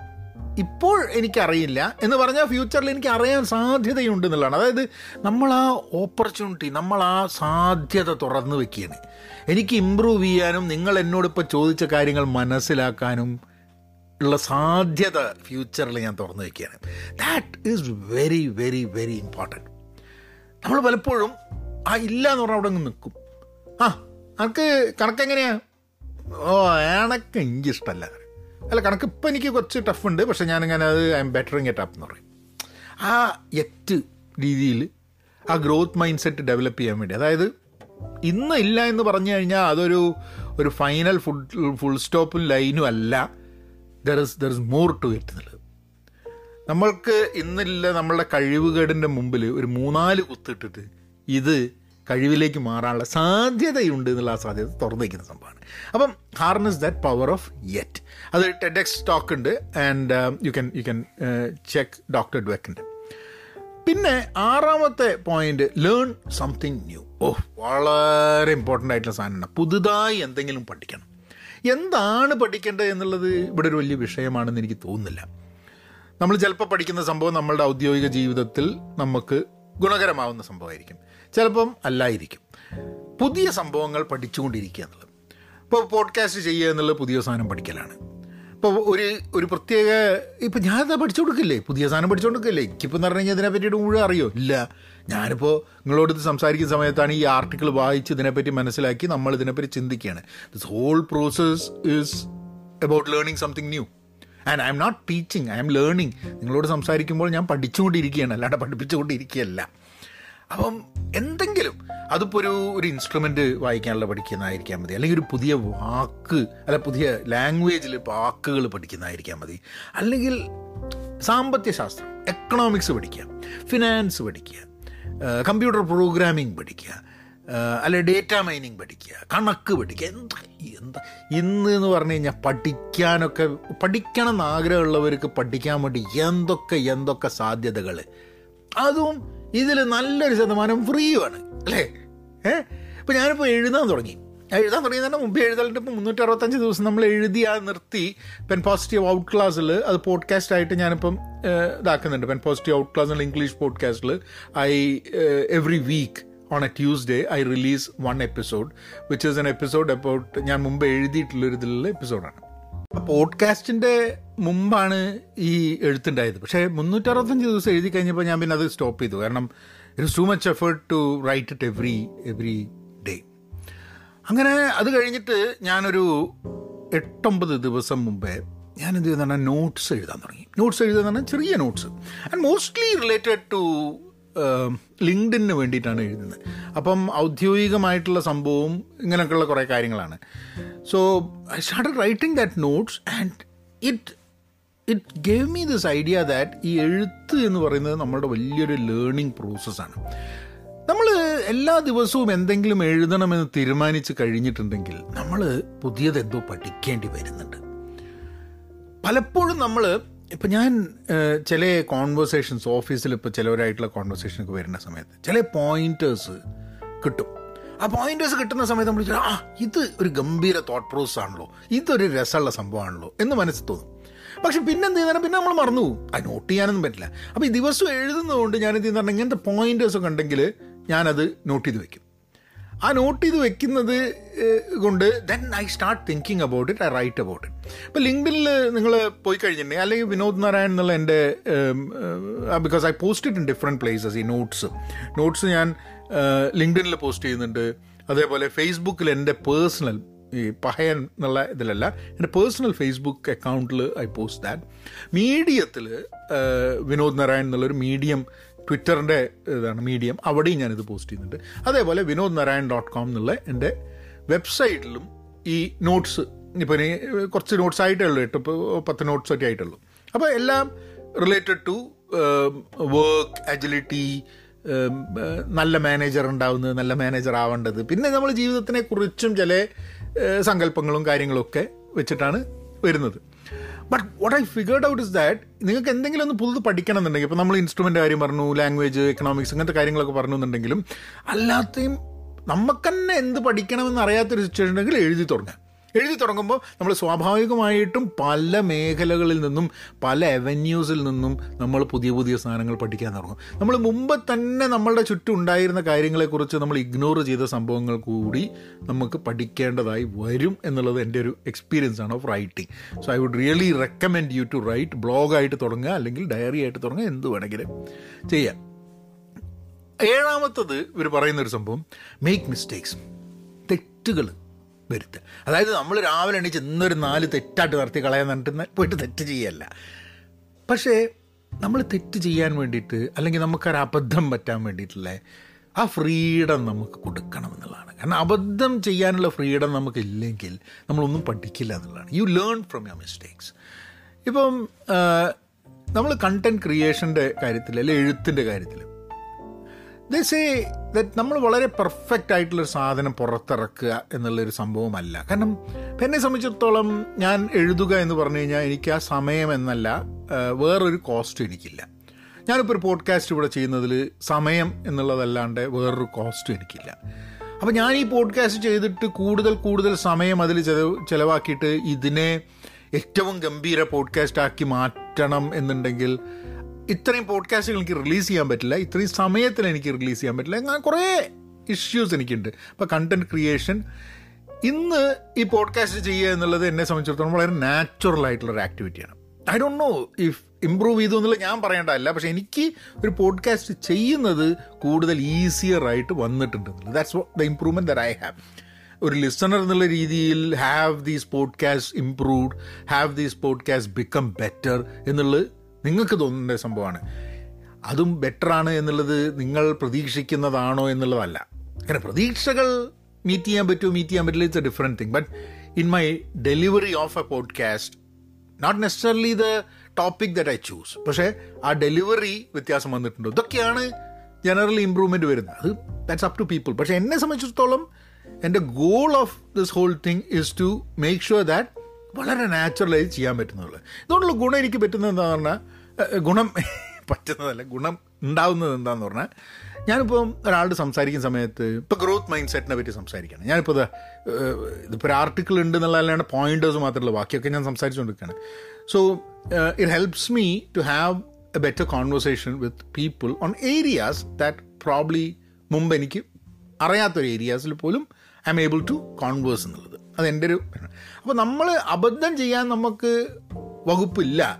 ഇപ്പോൾ എനിക്കറിയില്ല എന്ന് പറഞ്ഞാൽ ഫ്യൂച്ചറിൽ എനിക്ക് അറിയാൻ സാധ്യതയുണ്ട് എന്നുള്ളതാണ്. അതായത് നമ്മൾ ആ ഓപ്പർച്യൂണിറ്റി നമ്മൾ ആ സാധ്യത തുറന്നു വെക്കുകയാണ്. എനിക്ക് ഇമ്പ്രൂവ് ചെയ്യാനും നിങ്ങൾ എന്നോടിപ്പോൾ ചോദിച്ച കാര്യങ്ങൾ മനസ്സിലാക്കാനും ഉള്ള സാധ്യത ഫ്യൂച്ചറിൽ ഞാൻ തുറന്നു വെക്കുകയാണ്. That is very very very important നമ്മൾ പലപ്പോഴും ആ ഇല്ല എന്ന് പറഞ്ഞാൽ അവിടെ നിൽക്കും. ആ കണക്ക് കണക്കെങ്ങനെയാ? ഓ എനക്ക് എനിക്ക് ഇഷ്ടമല്ല അല്ല കണക്ക് ഇപ്പം എനിക്ക് കുറച്ച് ടഫ് ഉണ്ട്. പക്ഷെ ഞാനിങ്ങനെ അത് I'm bettering it up എന്ന് പറയും. ആ എറ്റ് രീതിയിൽ ആ ഗ്രോത്ത് മൈൻഡ് സെറ്റ് ഡെവലപ്പ് ചെയ്യാൻ വേണ്ടി. അതായത് ഇന്ന് ഇല്ല എന്ന് പറഞ്ഞു കഴിഞ്ഞാൽ അതൊരു ഒരു ഫൈനൽ ഫുൾ ഫുൾ സ്റ്റോപ്പും ലൈനും അല്ല. There is there is more to it എന്നുള്ളത്. നമ്മൾക്ക് ഇന്നില്ല നമ്മളുടെ കഴിവുകേടിന്റെ മുമ്പിൽ ഒരു മൂന്നാൽ കുത്തിട്ടിട്ട് ഇത് കഴിവിലേക്ക് മാറാനുള്ള സാധ്യതയുണ്ട് എന്നുള്ള ആ സാധ്യത തുറന്നു വയ്ക്കുന്ന സംഭവമാണ്. അപ്പം harness that power of yet അത് ടെഡെക്സ് സ്റ്റോക്ക് ഉണ്ട്. And you can you can check doctor ഡ്വെക്കിന്റെ പിന്നെ ആറാമത്തെ പോയിന്റ് ലേൺ സംതിങ് ന്യൂ ഓ വളരെ ഇമ്പോർട്ടന്റ് ആയിട്ടുള്ള സാധനമാണ്. പുതുതായി എന്തെങ്കിലും പഠിക്കണം. എന്താണ് പഠിക്കേണ്ടത് എന്നുള്ളത് ഇവിടെ ഒരു വലിയ വിഷയമാണെന്ന് എനിക്ക് തോന്നുന്നില്ല. നമ്മൾ ചിലപ്പോൾ പഠിക്കുന്ന സംഭവം നമ്മളുടെ ഔദ്യോഗിക ജീവിതത്തിൽ നമുക്ക് ഗുണകരമാവുന്ന സംഭവമായിരിക്കും. ചിലപ്പം അല്ലായിരിക്കും. പുതിയ സംഭവങ്ങൾ പഠിച്ചുകൊണ്ടിരിക്കുക എന്നുള്ളത്. ഇപ്പോൾ പോഡ്കാസ്റ്റ് ചെയ്യുക എന്നുള്ളത് പുതിയ സാധനം പഠിക്കലാണ്. ഇപ്പോൾ ഒരു ഒരു പ്രത്യേക ഇപ്പം ഞാനത് പഠിച്ചു കൊടുക്കില്ലേ? പുതിയ സാധനം പഠിച്ചു കൊടുക്കില്ലേ? എനിക്കിപ്പോൾ എന്ന് പറഞ്ഞു കഴിഞ്ഞാൽ ഇതിനെപ്പറ്റി മുഴുവൻ അറിയോ? ഇല്ല. ഞാനിപ്പോൾ നിങ്ങളോട് ഇത് സംസാരിക്കുന്ന സമയത്താണ് ഈ ആർട്ടിക്കിൾ വായിച്ച് ഇതിനെപ്പറ്റി മനസ്സിലാക്കി നമ്മൾ ഇതിനെപ്പറ്റി ചിന്തിക്കുകയാണ്. This whole process is about learning something new and I'm not teaching I'm learning നിങ്ങളോട് സംസാരിക്കുമ്പോൾ ഞാൻ പഠിച്ചുകൊണ്ടിരിക്കുകയാണ്. അല്ലാണ്ട് പഠിപ്പിച്ചുകൊണ്ടിരിക്കുകയല്ല. അപ്പം എന്തെങ്കിലും അതിപ്പോൾ ഒരു ഒരു ഇൻസ്ട്രുമെന്റ് വായിക്കാനുള്ള പഠിക്കുന്നതായിരിക്കാൻ മതി. അല്ലെങ്കിൽ ഒരു പുതിയ വാക്ക് അല്ല പുതിയ ലാംഗ്വേജിൽ വാക്കുകൾ പഠിക്കുന്നതായിരിക്കാൻ മതി. അല്ലെങ്കിൽ സാമ്പത്തിക ശാസ്ത്രം എക്കണോമിക്സ് പഠിക്കുക ഫിനാൻസ് പഠിക്കുക കമ്പ്യൂട്ടർ പ്രോഗ്രാമിംഗ് പഠിക്കുക അല്ലെ ഡേറ്റ മൈനിങ് പഠിക്കുക കണക്ക് പഠിക്കുക എന്താ എന്താ ഇന്ന് എന്ന് പറഞ്ഞു കഴിഞ്ഞാൽ പഠിക്കാനൊക്കെ പഠിക്കണം എന്ന് ആഗ്രഹമുള്ളവർക്ക് പഠിക്കാൻ വേണ്ടി എന്തൊക്കെ എന്തൊക്കെ സാധ്യതകൾ അതും ഇതിൽ നല്ലൊരു ശതമാനം ഫ്രീയുമാണ് അല്ലേ? ഏ? ഇപ്പം ഞാനിപ്പോൾ എഴുതാൻ തുടങ്ങി. എഴുതാൻ തുടങ്ങിയതിന്റെ മുമ്പ് എഴുതാറുണ്ട് ഇപ്പോൾ മുന്നൂറ്റി അറുപത്തഞ്ച് ദിവസം നമ്മൾ എഴുതി ആ നിർത്തി. പെൻ പോസിറ്റീവ് ഔട്ട് ക്ലാസ്സിൽ അത് പോഡ്കാസ്റ്റ് ആയിട്ട് ഞാനിപ്പം ഇതാക്കുന്നുണ്ട്. പെൻ പോസിറ്റീവ് ഔട്ട് ക്ലാസ് എന്നുള്ള ഇംഗ്ലീഷ് പോഡ്കാസ്റ്റിൽ I every week on a Tuesday I release one episode which is an episode about ഞാൻ മുമ്പ് എഴുതിയിട്ടുള്ളൊരു ഇതിലുള്ള എപ്പിസോഡാണ് പോഡ്കാസ്റ്റിന്റെ മുമ്പാണ് ഈ എഴുത്തുണ്ടായത്. പക്ഷേ മുന്നൂറ്ററുപത്തഞ്ച് ദിവസം എഴുതി കഴിഞ്ഞപ്പോൾ ഞാൻ പിന്നെ അത് സ്റ്റോപ്പ് ചെയ്തു. കാരണം it too much effort to write it every every day അങ്ങനെ അത് കഴിഞ്ഞിട്ട് ഞാനൊരു എട്ടൊമ്പത് ദിവസം മുമ്പേ ഞാൻ എന്ത് ചെയ്യുന്ന നോട്ട്സ് എഴുതാൻ തുടങ്ങി. നോട്ട്സ് എഴുതുന്ന ചെറിയ notes and mostly related to ലിങ്ക്ഡിന് വേണ്ടിയിട്ടാണ് എഴുതുന്നത്. അപ്പം ഔദ്യോഗികമായിട്ടുള്ള സംഭവവും ഇങ്ങനെയൊക്കെയുള്ള കുറേ കാര്യങ്ങളാണ്. So I start writing that notes and it it gave me this idea that ഈ എഴുത്ത് എന്ന് പറയുന്നത് നമ്മളുടെ വലിയൊരു ലേണിംഗ് പ്രോസസ്സാണ് നമ്മൾ എല്ലാ ദിവസവും എന്തെങ്കിലും എഴുതണമെന്ന് തീരുമാനിച്ച് കഴിഞ്ഞിട്ടുണ്ടെങ്കിൽ നമ്മൾ പുതിയതെന്തോ പഠിക്കേണ്ടി വരുന്നുണ്ട്. പലപ്പോഴും നമ്മൾ ഇപ്പം ഞാൻ ചില കോൺവെർസേഷൻസ് ഓഫീസിൽ ഇപ്പോൾ ചിലവരായിട്ടുള്ള കോൺവെർസേഷനൊക്കെ വരുന്ന സമയത്ത് ചില പോയിന്റേഴ്സ് കിട്ടും. ആ പോയിന്റേഴ്സ് കിട്ടുന്ന സമയത്ത് നമ്മൾ ആ ഇത് ഒരു ഗംഭീര തോട്ട് പ്രോസസ് ആണല്ലോ. ഇതൊരു രസമുള്ള സംഭവമാണല്ലോ. എന്ന് മനസ്സിൽ തോന്നും. പക്ഷെ പിന്നെ എന്ത് ചെയ്യുന്ന പിന്നെ നമ്മൾ മറന്നു പോകും. നോട്ട് ചെയ്യാനൊന്നും പറ്റില്ല. അപ്പോൾ ഈ ദിവസം എഴുതുന്നതുകൊണ്ട് ഞാൻ എന്ത് ചെയ്യുന്ന ഇങ്ങനത്തെ പോയിന്റേഴ്സൊക്കെ ഉണ്ടെങ്കിൽ ഞാനത് നോട്ട് ചെയ്ത് വെക്കും. ആ നോട്ട് ചെയ്ത് വെക്കുന്നത് കൊണ്ട് then I start thinking about it I write about it ഇപ്പോൾ ലിങ്ക്ഡിനിൽ നിങ്ങൾ പോയി കഴിഞ്ഞിട്ടുണ്ടെങ്കിൽ അല്ലെങ്കിൽ വിനോദ് നാരായൺ എന്നുള്ള എന്റെ because I post it in different places ഈ നോട്ട്സ് നോട്ട്സ് ഞാൻ ലിങ്ക്ഡിനിൽ പോസ്റ്റ് ചെയ്യുന്നുണ്ട്. അതേപോലെ ഫേസ്ബുക്കിൽ എന്റെ പേഴ്സണൽ ഈ പഹയൻ എന്നുള്ള ഇതിലല്ല എന്റെ പേഴ്സണൽ ഫേസ്ബുക്ക് അക്കൗണ്ടിൽ ഐ പോസ്റ്റ് ദാറ്റ് മീഡിയത്തിൽ വിനോദ് നാരായൺ എന്നുള്ളൊരു മീഡിയം ട്വിറ്ററിന്റെ ഇതാണ് മീഡിയം അവിടെയും ഞാനിത് പോസ്റ്റ് ചെയ്യുന്നുണ്ട്. അതേപോലെ വിനോദ് നാരായൺ ഡോട്ട് കോം എന്നുള്ള എന്റെ വെബ്സൈറ്റിലും ഈ നോട്ട്സ് ഇപ്പം ഇനി കുറച്ച് നോട്ട്സ് ആയിട്ടേ ഉള്ളൂ. എട്ട് പത്ത് നോട്ട്സ് ഒക്കെ ആയിട്ടുള്ളൂ. അപ്പോൾ എല്ലാം റിലേറ്റഡ് ടു വർക്ക് അജിലിറ്റി നല്ല മാനേജർ ഉണ്ടാവുന്നത് നല്ല മാനേജർ ആവേണ്ടത്. പിന്നെ നമ്മൾ ജീവിതത്തിനെ കുറിച്ചും ചില സങ്കല്പങ്ങളും കാര്യങ്ങളൊക്കെ വെച്ചിട്ടാണ് വരുന്നത്. But what I figured out is that നിങ്ങൾക്ക് എന്തെങ്കിലും ഒന്ന് പുതുത് പഠിക്കണം എന്നുണ്ടെങ്കിൽ ഇപ്പോൾ നമ്മൾ ഇൻസ്ട്രുമെന്റ് കാര്യം പറഞ്ഞു ലാംഗ്വേജ് എക്കണോമിക്സ് അങ്ങനത്തെ കാര്യങ്ങളൊക്കെ പറഞ്ഞു എന്നുണ്ടെങ്കിലും അല്ലാത്തയും നമുക്ക് തന്നെ എന്ത് പഠിക്കണമെന്ന് അറിയാത്തൊരു സിറ്റുവേഷൻ ഉണ്ടെങ്കിൽ എഴുതി തുടങ്ങാം. എഴുതി തുടങ്ങുമ്പോൾ നമ്മൾ സ്വാഭാവികമായിട്ടും പല മേഖലകളിൽ നിന്നും പല അവന്യൂസിൽ നിന്നും നമ്മൾ പുതിയ പുതിയ സാധനങ്ങൾ പഠിക്കാൻ തുടങ്ങും. നമ്മൾ മുമ്പ് തന്നെ നമ്മളുടെ ചുറ്റും ഉണ്ടായിരുന്ന കാര്യങ്ങളെക്കുറിച്ച് നമ്മൾ ഇഗ്നോർ ചെയ്ത സംഭവങ്ങൾ കൂടി നമുക്ക് പഠിക്കേണ്ടതായി വരും എന്നുള്ളത് എന്റെ ഒരു എക്സ്പീരിയൻസ് ആണ് of writing so I would really recommend you to write ബ്ലോഗായിട്ട് തുടങ്ങുക അല്ലെങ്കിൽ ഡയറി ആയിട്ട് തുടങ്ങുക എന്ത് വേണമെങ്കിലും ചെയ്യാം. ഏഴാമത്തത് ഇവർ പറയുന്നൊരു സംഭവം മേക്ക് മിസ്റ്റേക്സ് തെറ്റുകൾ വരുത്തുക അതായത് നമ്മൾ രാവിലെ എണീച്ച് ഇന്നൊരു നാല് തെറ്റായിട്ട് നടത്തി കളയാൻ പറഞ്ഞിട്ട് പോയിട്ട് തെറ്റ് ചെയ്യല്ല. പക്ഷേ നമ്മൾ തെറ്റ് ചെയ്യാൻ വേണ്ടിയിട്ട് അല്ലെങ്കിൽ നമുക്കൊരു അബദ്ധം പറ്റാൻ വേണ്ടിയിട്ടുള്ള ആ ഫ്രീഡം നമുക്ക് കൊടുക്കണം എന്നുള്ളതാണ്. കാരണം അബദ്ധം ചെയ്യാനുള്ള ഫ്രീഡം നമുക്കില്ലെങ്കിൽ നമ്മളൊന്നും പഠിക്കില്ല എന്നുള്ളതാണ്. You learn from your mistakes ഇപ്പം നമ്മൾ കണ്ടന്റ് ക്രിയേഷന്റെ കാര്യത്തിൽ അല്ലെങ്കിൽ എഴുത്തിന്റെ കാര്യത്തിൽ ദേ ദറ്റ് നമ്മൾ വളരെ പെർഫെക്റ്റ് ആയിട്ടുള്ളൊരു സാധനം പുറത്തിറക്കുക എന്നുള്ളൊരു സംഭവമല്ല. കാരണം എന്നെ സംബന്ധിച്ചിടത്തോളം ഞാൻ എഴുതുക എന്ന് പറഞ്ഞു കഴിഞ്ഞാൽ എനിക്ക് ആ സമയം എന്നല്ല വേറൊരു കോസ്റ്റ് എനിക്കില്ല. ഞാനിപ്പോൾ ഒരു പോഡ്കാസ്റ്റ് ഇവിടെ ചെയ്യുന്നതിൽ സമയം എന്നുള്ളതല്ലാണ്ട് വേറൊരു കോസ്റ്റ് എനിക്കില്ല. അപ്പോൾ ഞാൻ ഈ പോഡ്കാസ്റ്റ് ചെയ്തിട്ട് കൂടുതൽ കൂടുതൽ സമയം അതിൽ ചിലവാക്കിയിട്ട് ഇതിനെ ഏറ്റവും ഗംഭീര പോഡ്കാസ്റ്റ് ആക്കി മാറ്റണം എന്നുണ്ടെങ്കിൽ ഇത്രയും പോഡ്കാസ്റ്റുകൾ എനിക്ക് റിലീസ് ചെയ്യാൻ പറ്റില്ല. ഇത്രയും സമയത്തിൽ എനിക്ക് റിലീസ് ചെയ്യാൻ പറ്റില്ല. അങ്ങനെ കുറേ ഇഷ്യൂസ് എനിക്കുണ്ട്. ഇപ്പോൾ കണ്ടന്റ് ക്രിയേഷൻ ഇന്ന് ഈ പോഡ്കാസ്റ്റ് ചെയ്യുക എന്നുള്ളത് എന്നെ സംബന്ധിച്ചിടത്തോളം വളരെ നാച്ചുറൽ ആയിട്ടുള്ളൊരു ആക്ടിവിറ്റിയാണ് I don't know if improve ചെയ്തു എന്നുള്ളത് ഞാൻ പറയേണ്ടതല്ല. പക്ഷേ എനിക്ക് ഒരു പോഡ്കാസ്റ്റ് ചെയ്യുന്നത് കൂടുതൽ ഈസിയർ ആയിട്ട് വന്നിട്ടുണ്ട് that's the improvement that I have ഒരു ലിസണർ എന്നുള്ള രീതിയിൽ have these podcast improved have these podcast become better എന്നുള്ളത് നിങ്ങൾക്ക് തോന്നുന്ന സംഭവമാണ്. അതും ബെറ്ററാണ് എന്നുള്ളത് നിങ്ങൾ പ്രതീക്ഷിക്കുന്നതാണോ എന്നുള്ളതല്ല. അങ്ങനെ പ്രതീക്ഷകൾ മീറ്റ് ചെയ്യാൻ പറ്റുമോ മീറ്റ് ചെയ്യാൻ പറ്റില്ല it's a different thing but in my delivery of a podcast not necessarily the topic that I choose പക്ഷേ ആ ഡെലിവറി വ്യത്യാസം വന്നിട്ടുണ്ട്. ഇതൊക്കെയാണ് ജനറൽ ഇമ്പ്രൂവ്മെന്റ് വരുന്നത്. അത് ദാറ്റ്സ് അപ് ടു പീപ്പിൾ പക്ഷേ എന്നെ സംബന്ധിച്ചിടത്തോളം എന്റെ goal of this whole thing is to make sure that വളരെ നാച്ചുറലായി ചെയ്യാൻ പറ്റുന്നുള്ളൂ. ഇതുകൊണ്ടുള്ള ഗുണം എനിക്ക് പറ്റുന്നത് എന്താണെന്ന് പറഞ്ഞാൽ ഗുണം പറ്റുന്നതല്ല ഗുണം ഉണ്ടാവുന്നത് എന്താന്ന് പറഞ്ഞാൽ ഞാനിപ്പോൾ ഒരാളോട് സംസാരിക്കുന്ന സമയത്ത് ഇപ്പോൾ ഗ്രോത്ത് മൈൻഡ് സെറ്റിനെ പറ്റി സംസാരിക്കുകയാണ് ഞാനിപ്പോൾ ഇതിപ്പോൾ ഒരു ആർട്ടിക്കിൾ ഉണ്ട് എന്നുള്ളതല്ലാണ്ട് പോയിന്റേഴ്സ് മാത്രമുള്ള ബാക്കിയൊക്കെ ഞാൻ സംസാരിച്ചുകൊണ്ടിരിക്കുകയാണ് so it helps me to have a better conversation with people on areas that probably മുമ്പ് എനിക്ക് അറിയാത്തൊരു ഏരിയാസിൽ പോലും I'm able to converse എന്നുള്ളത്. അത് എന്റെ ഒരു അപ്പോൾ നമ്മൾ അബദ്ധം ചെയ്യാൻ നമുക്ക് വകുപ്പില്ല.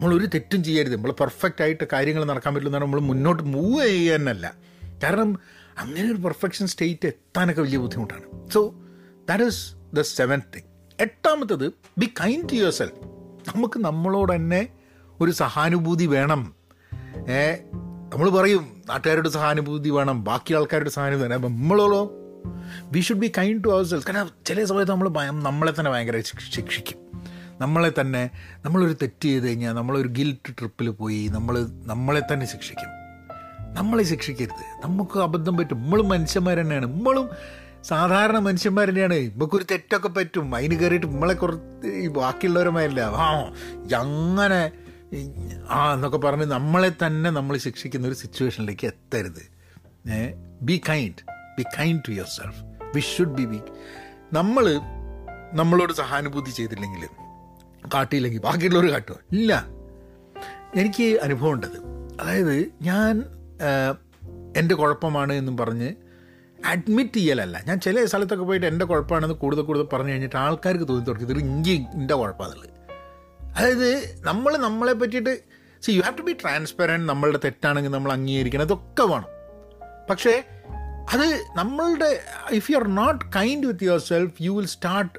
നമ്മളൊരു തെറ്റും ചെയ്യരുത്. നമ്മൾ പെർഫെക്റ്റ് ആയിട്ട് കാര്യങ്ങൾ നടക്കാൻ പറ്റില്ല നമ്മൾ മുന്നോട്ട് മൂവ് ചെയ്യാനല്ല. കാരണം അങ്ങനെ ഒരു പെർഫെക്ഷൻ സ്റ്റേറ്റ് എത്താനൊക്കെ വലിയ ബുദ്ധിമുട്ടാണ്. So that is the seven thing എട്ടാമത്തത് be kind to yourself നമുക്ക് നമ്മളോട് തന്നെ ഒരു സഹാനുഭൂതി വേണം. നമ്മൾ പറയും നാട്ടുകാരുടെ സഹാനുഭൂതി വേണം. ബാക്കി ആൾക്കാരുടെ സഹാനുഭൂതി വേണം. നമ്മളോളോ we should be kind to ourselves കാരണം ചില സമയത്ത് നമ്മൾ നമ്മളെ തന്നെ ഭയങ്കര ശിക്ഷിക്കും. നമ്മളെ തന്നെ നമ്മളൊരു തെറ്റ് ചെയ്ത് കഴിഞ്ഞാൽ നമ്മളൊരു ഗിൽറ്റ് ട്രിപ്പിൽ പോയി നമ്മൾ നമ്മളെ തന്നെ ശിക്ഷിക്കും. നമ്മളെ ശിക്ഷിക്കരുത്. നമുക്ക് അബദ്ധം പറ്റും. നമ്മളും മനുഷ്യന്മാർ തന്നെയാണ്. നമ്മളും സാധാരണ മനുഷ്യന്മാർ തന്നെയാണ്. നമുക്കൊരു തെറ്റൊക്കെ പറ്റും. അതിന് കയറിയിട്ട് നമ്മളെ കുറച്ച് ഈ ബാക്കിയുള്ളവരുമായില്ല. ആ അങ്ങനെ ആ എന്നൊക്കെ പറഞ്ഞ് നമ്മളെ തന്നെ നമ്മൾ ശിക്ഷിക്കുന്ന ഒരു സിറ്റുവേഷനിലേക്ക് എത്തരുത്. Be kind be kind to yourself we should be be നമ്മൾ നമ്മളോട് സഹാനുഭൂതി ചെയ്തില്ലെങ്കിൽ കാട്ടിയില്ലെങ്കിൽ ബാക്കിയുള്ളവർ കാട്ടുക ഇല്ല. എനിക്ക് അനുഭവം ഉണ്ടത് അതായത് ഞാൻ എന്റെ കുഴപ്പമാണ് എന്നും പറഞ്ഞ് അഡ്മിറ്റ് ചെയ്യലല്ല. ഞാൻ ചില സ്ഥലത്തൊക്കെ പോയിട്ട് എന്റെ കുഴപ്പമാണെന്ന് കൂടുതൽ കൂടുതൽ പറഞ്ഞു കഴിഞ്ഞിട്ട് ആൾക്കാർക്ക് തോന്നി തുടങ്ങി. ഇതൊരു ഇഞ്ചി എന്റെ കുഴപ്പമാണെന്നുള്ളത് അതായത് നമ്മൾ നമ്മളെ പറ്റിയിട്ട് see you have to be transparent നമ്മളുടെ തെറ്റാണെങ്കിൽ നമ്മൾ അംഗീകരിക്കണം. അതൊക്കെ വേണം. പക്ഷേ അത് നമ്മളുടെ if you are not kind with yourself you will start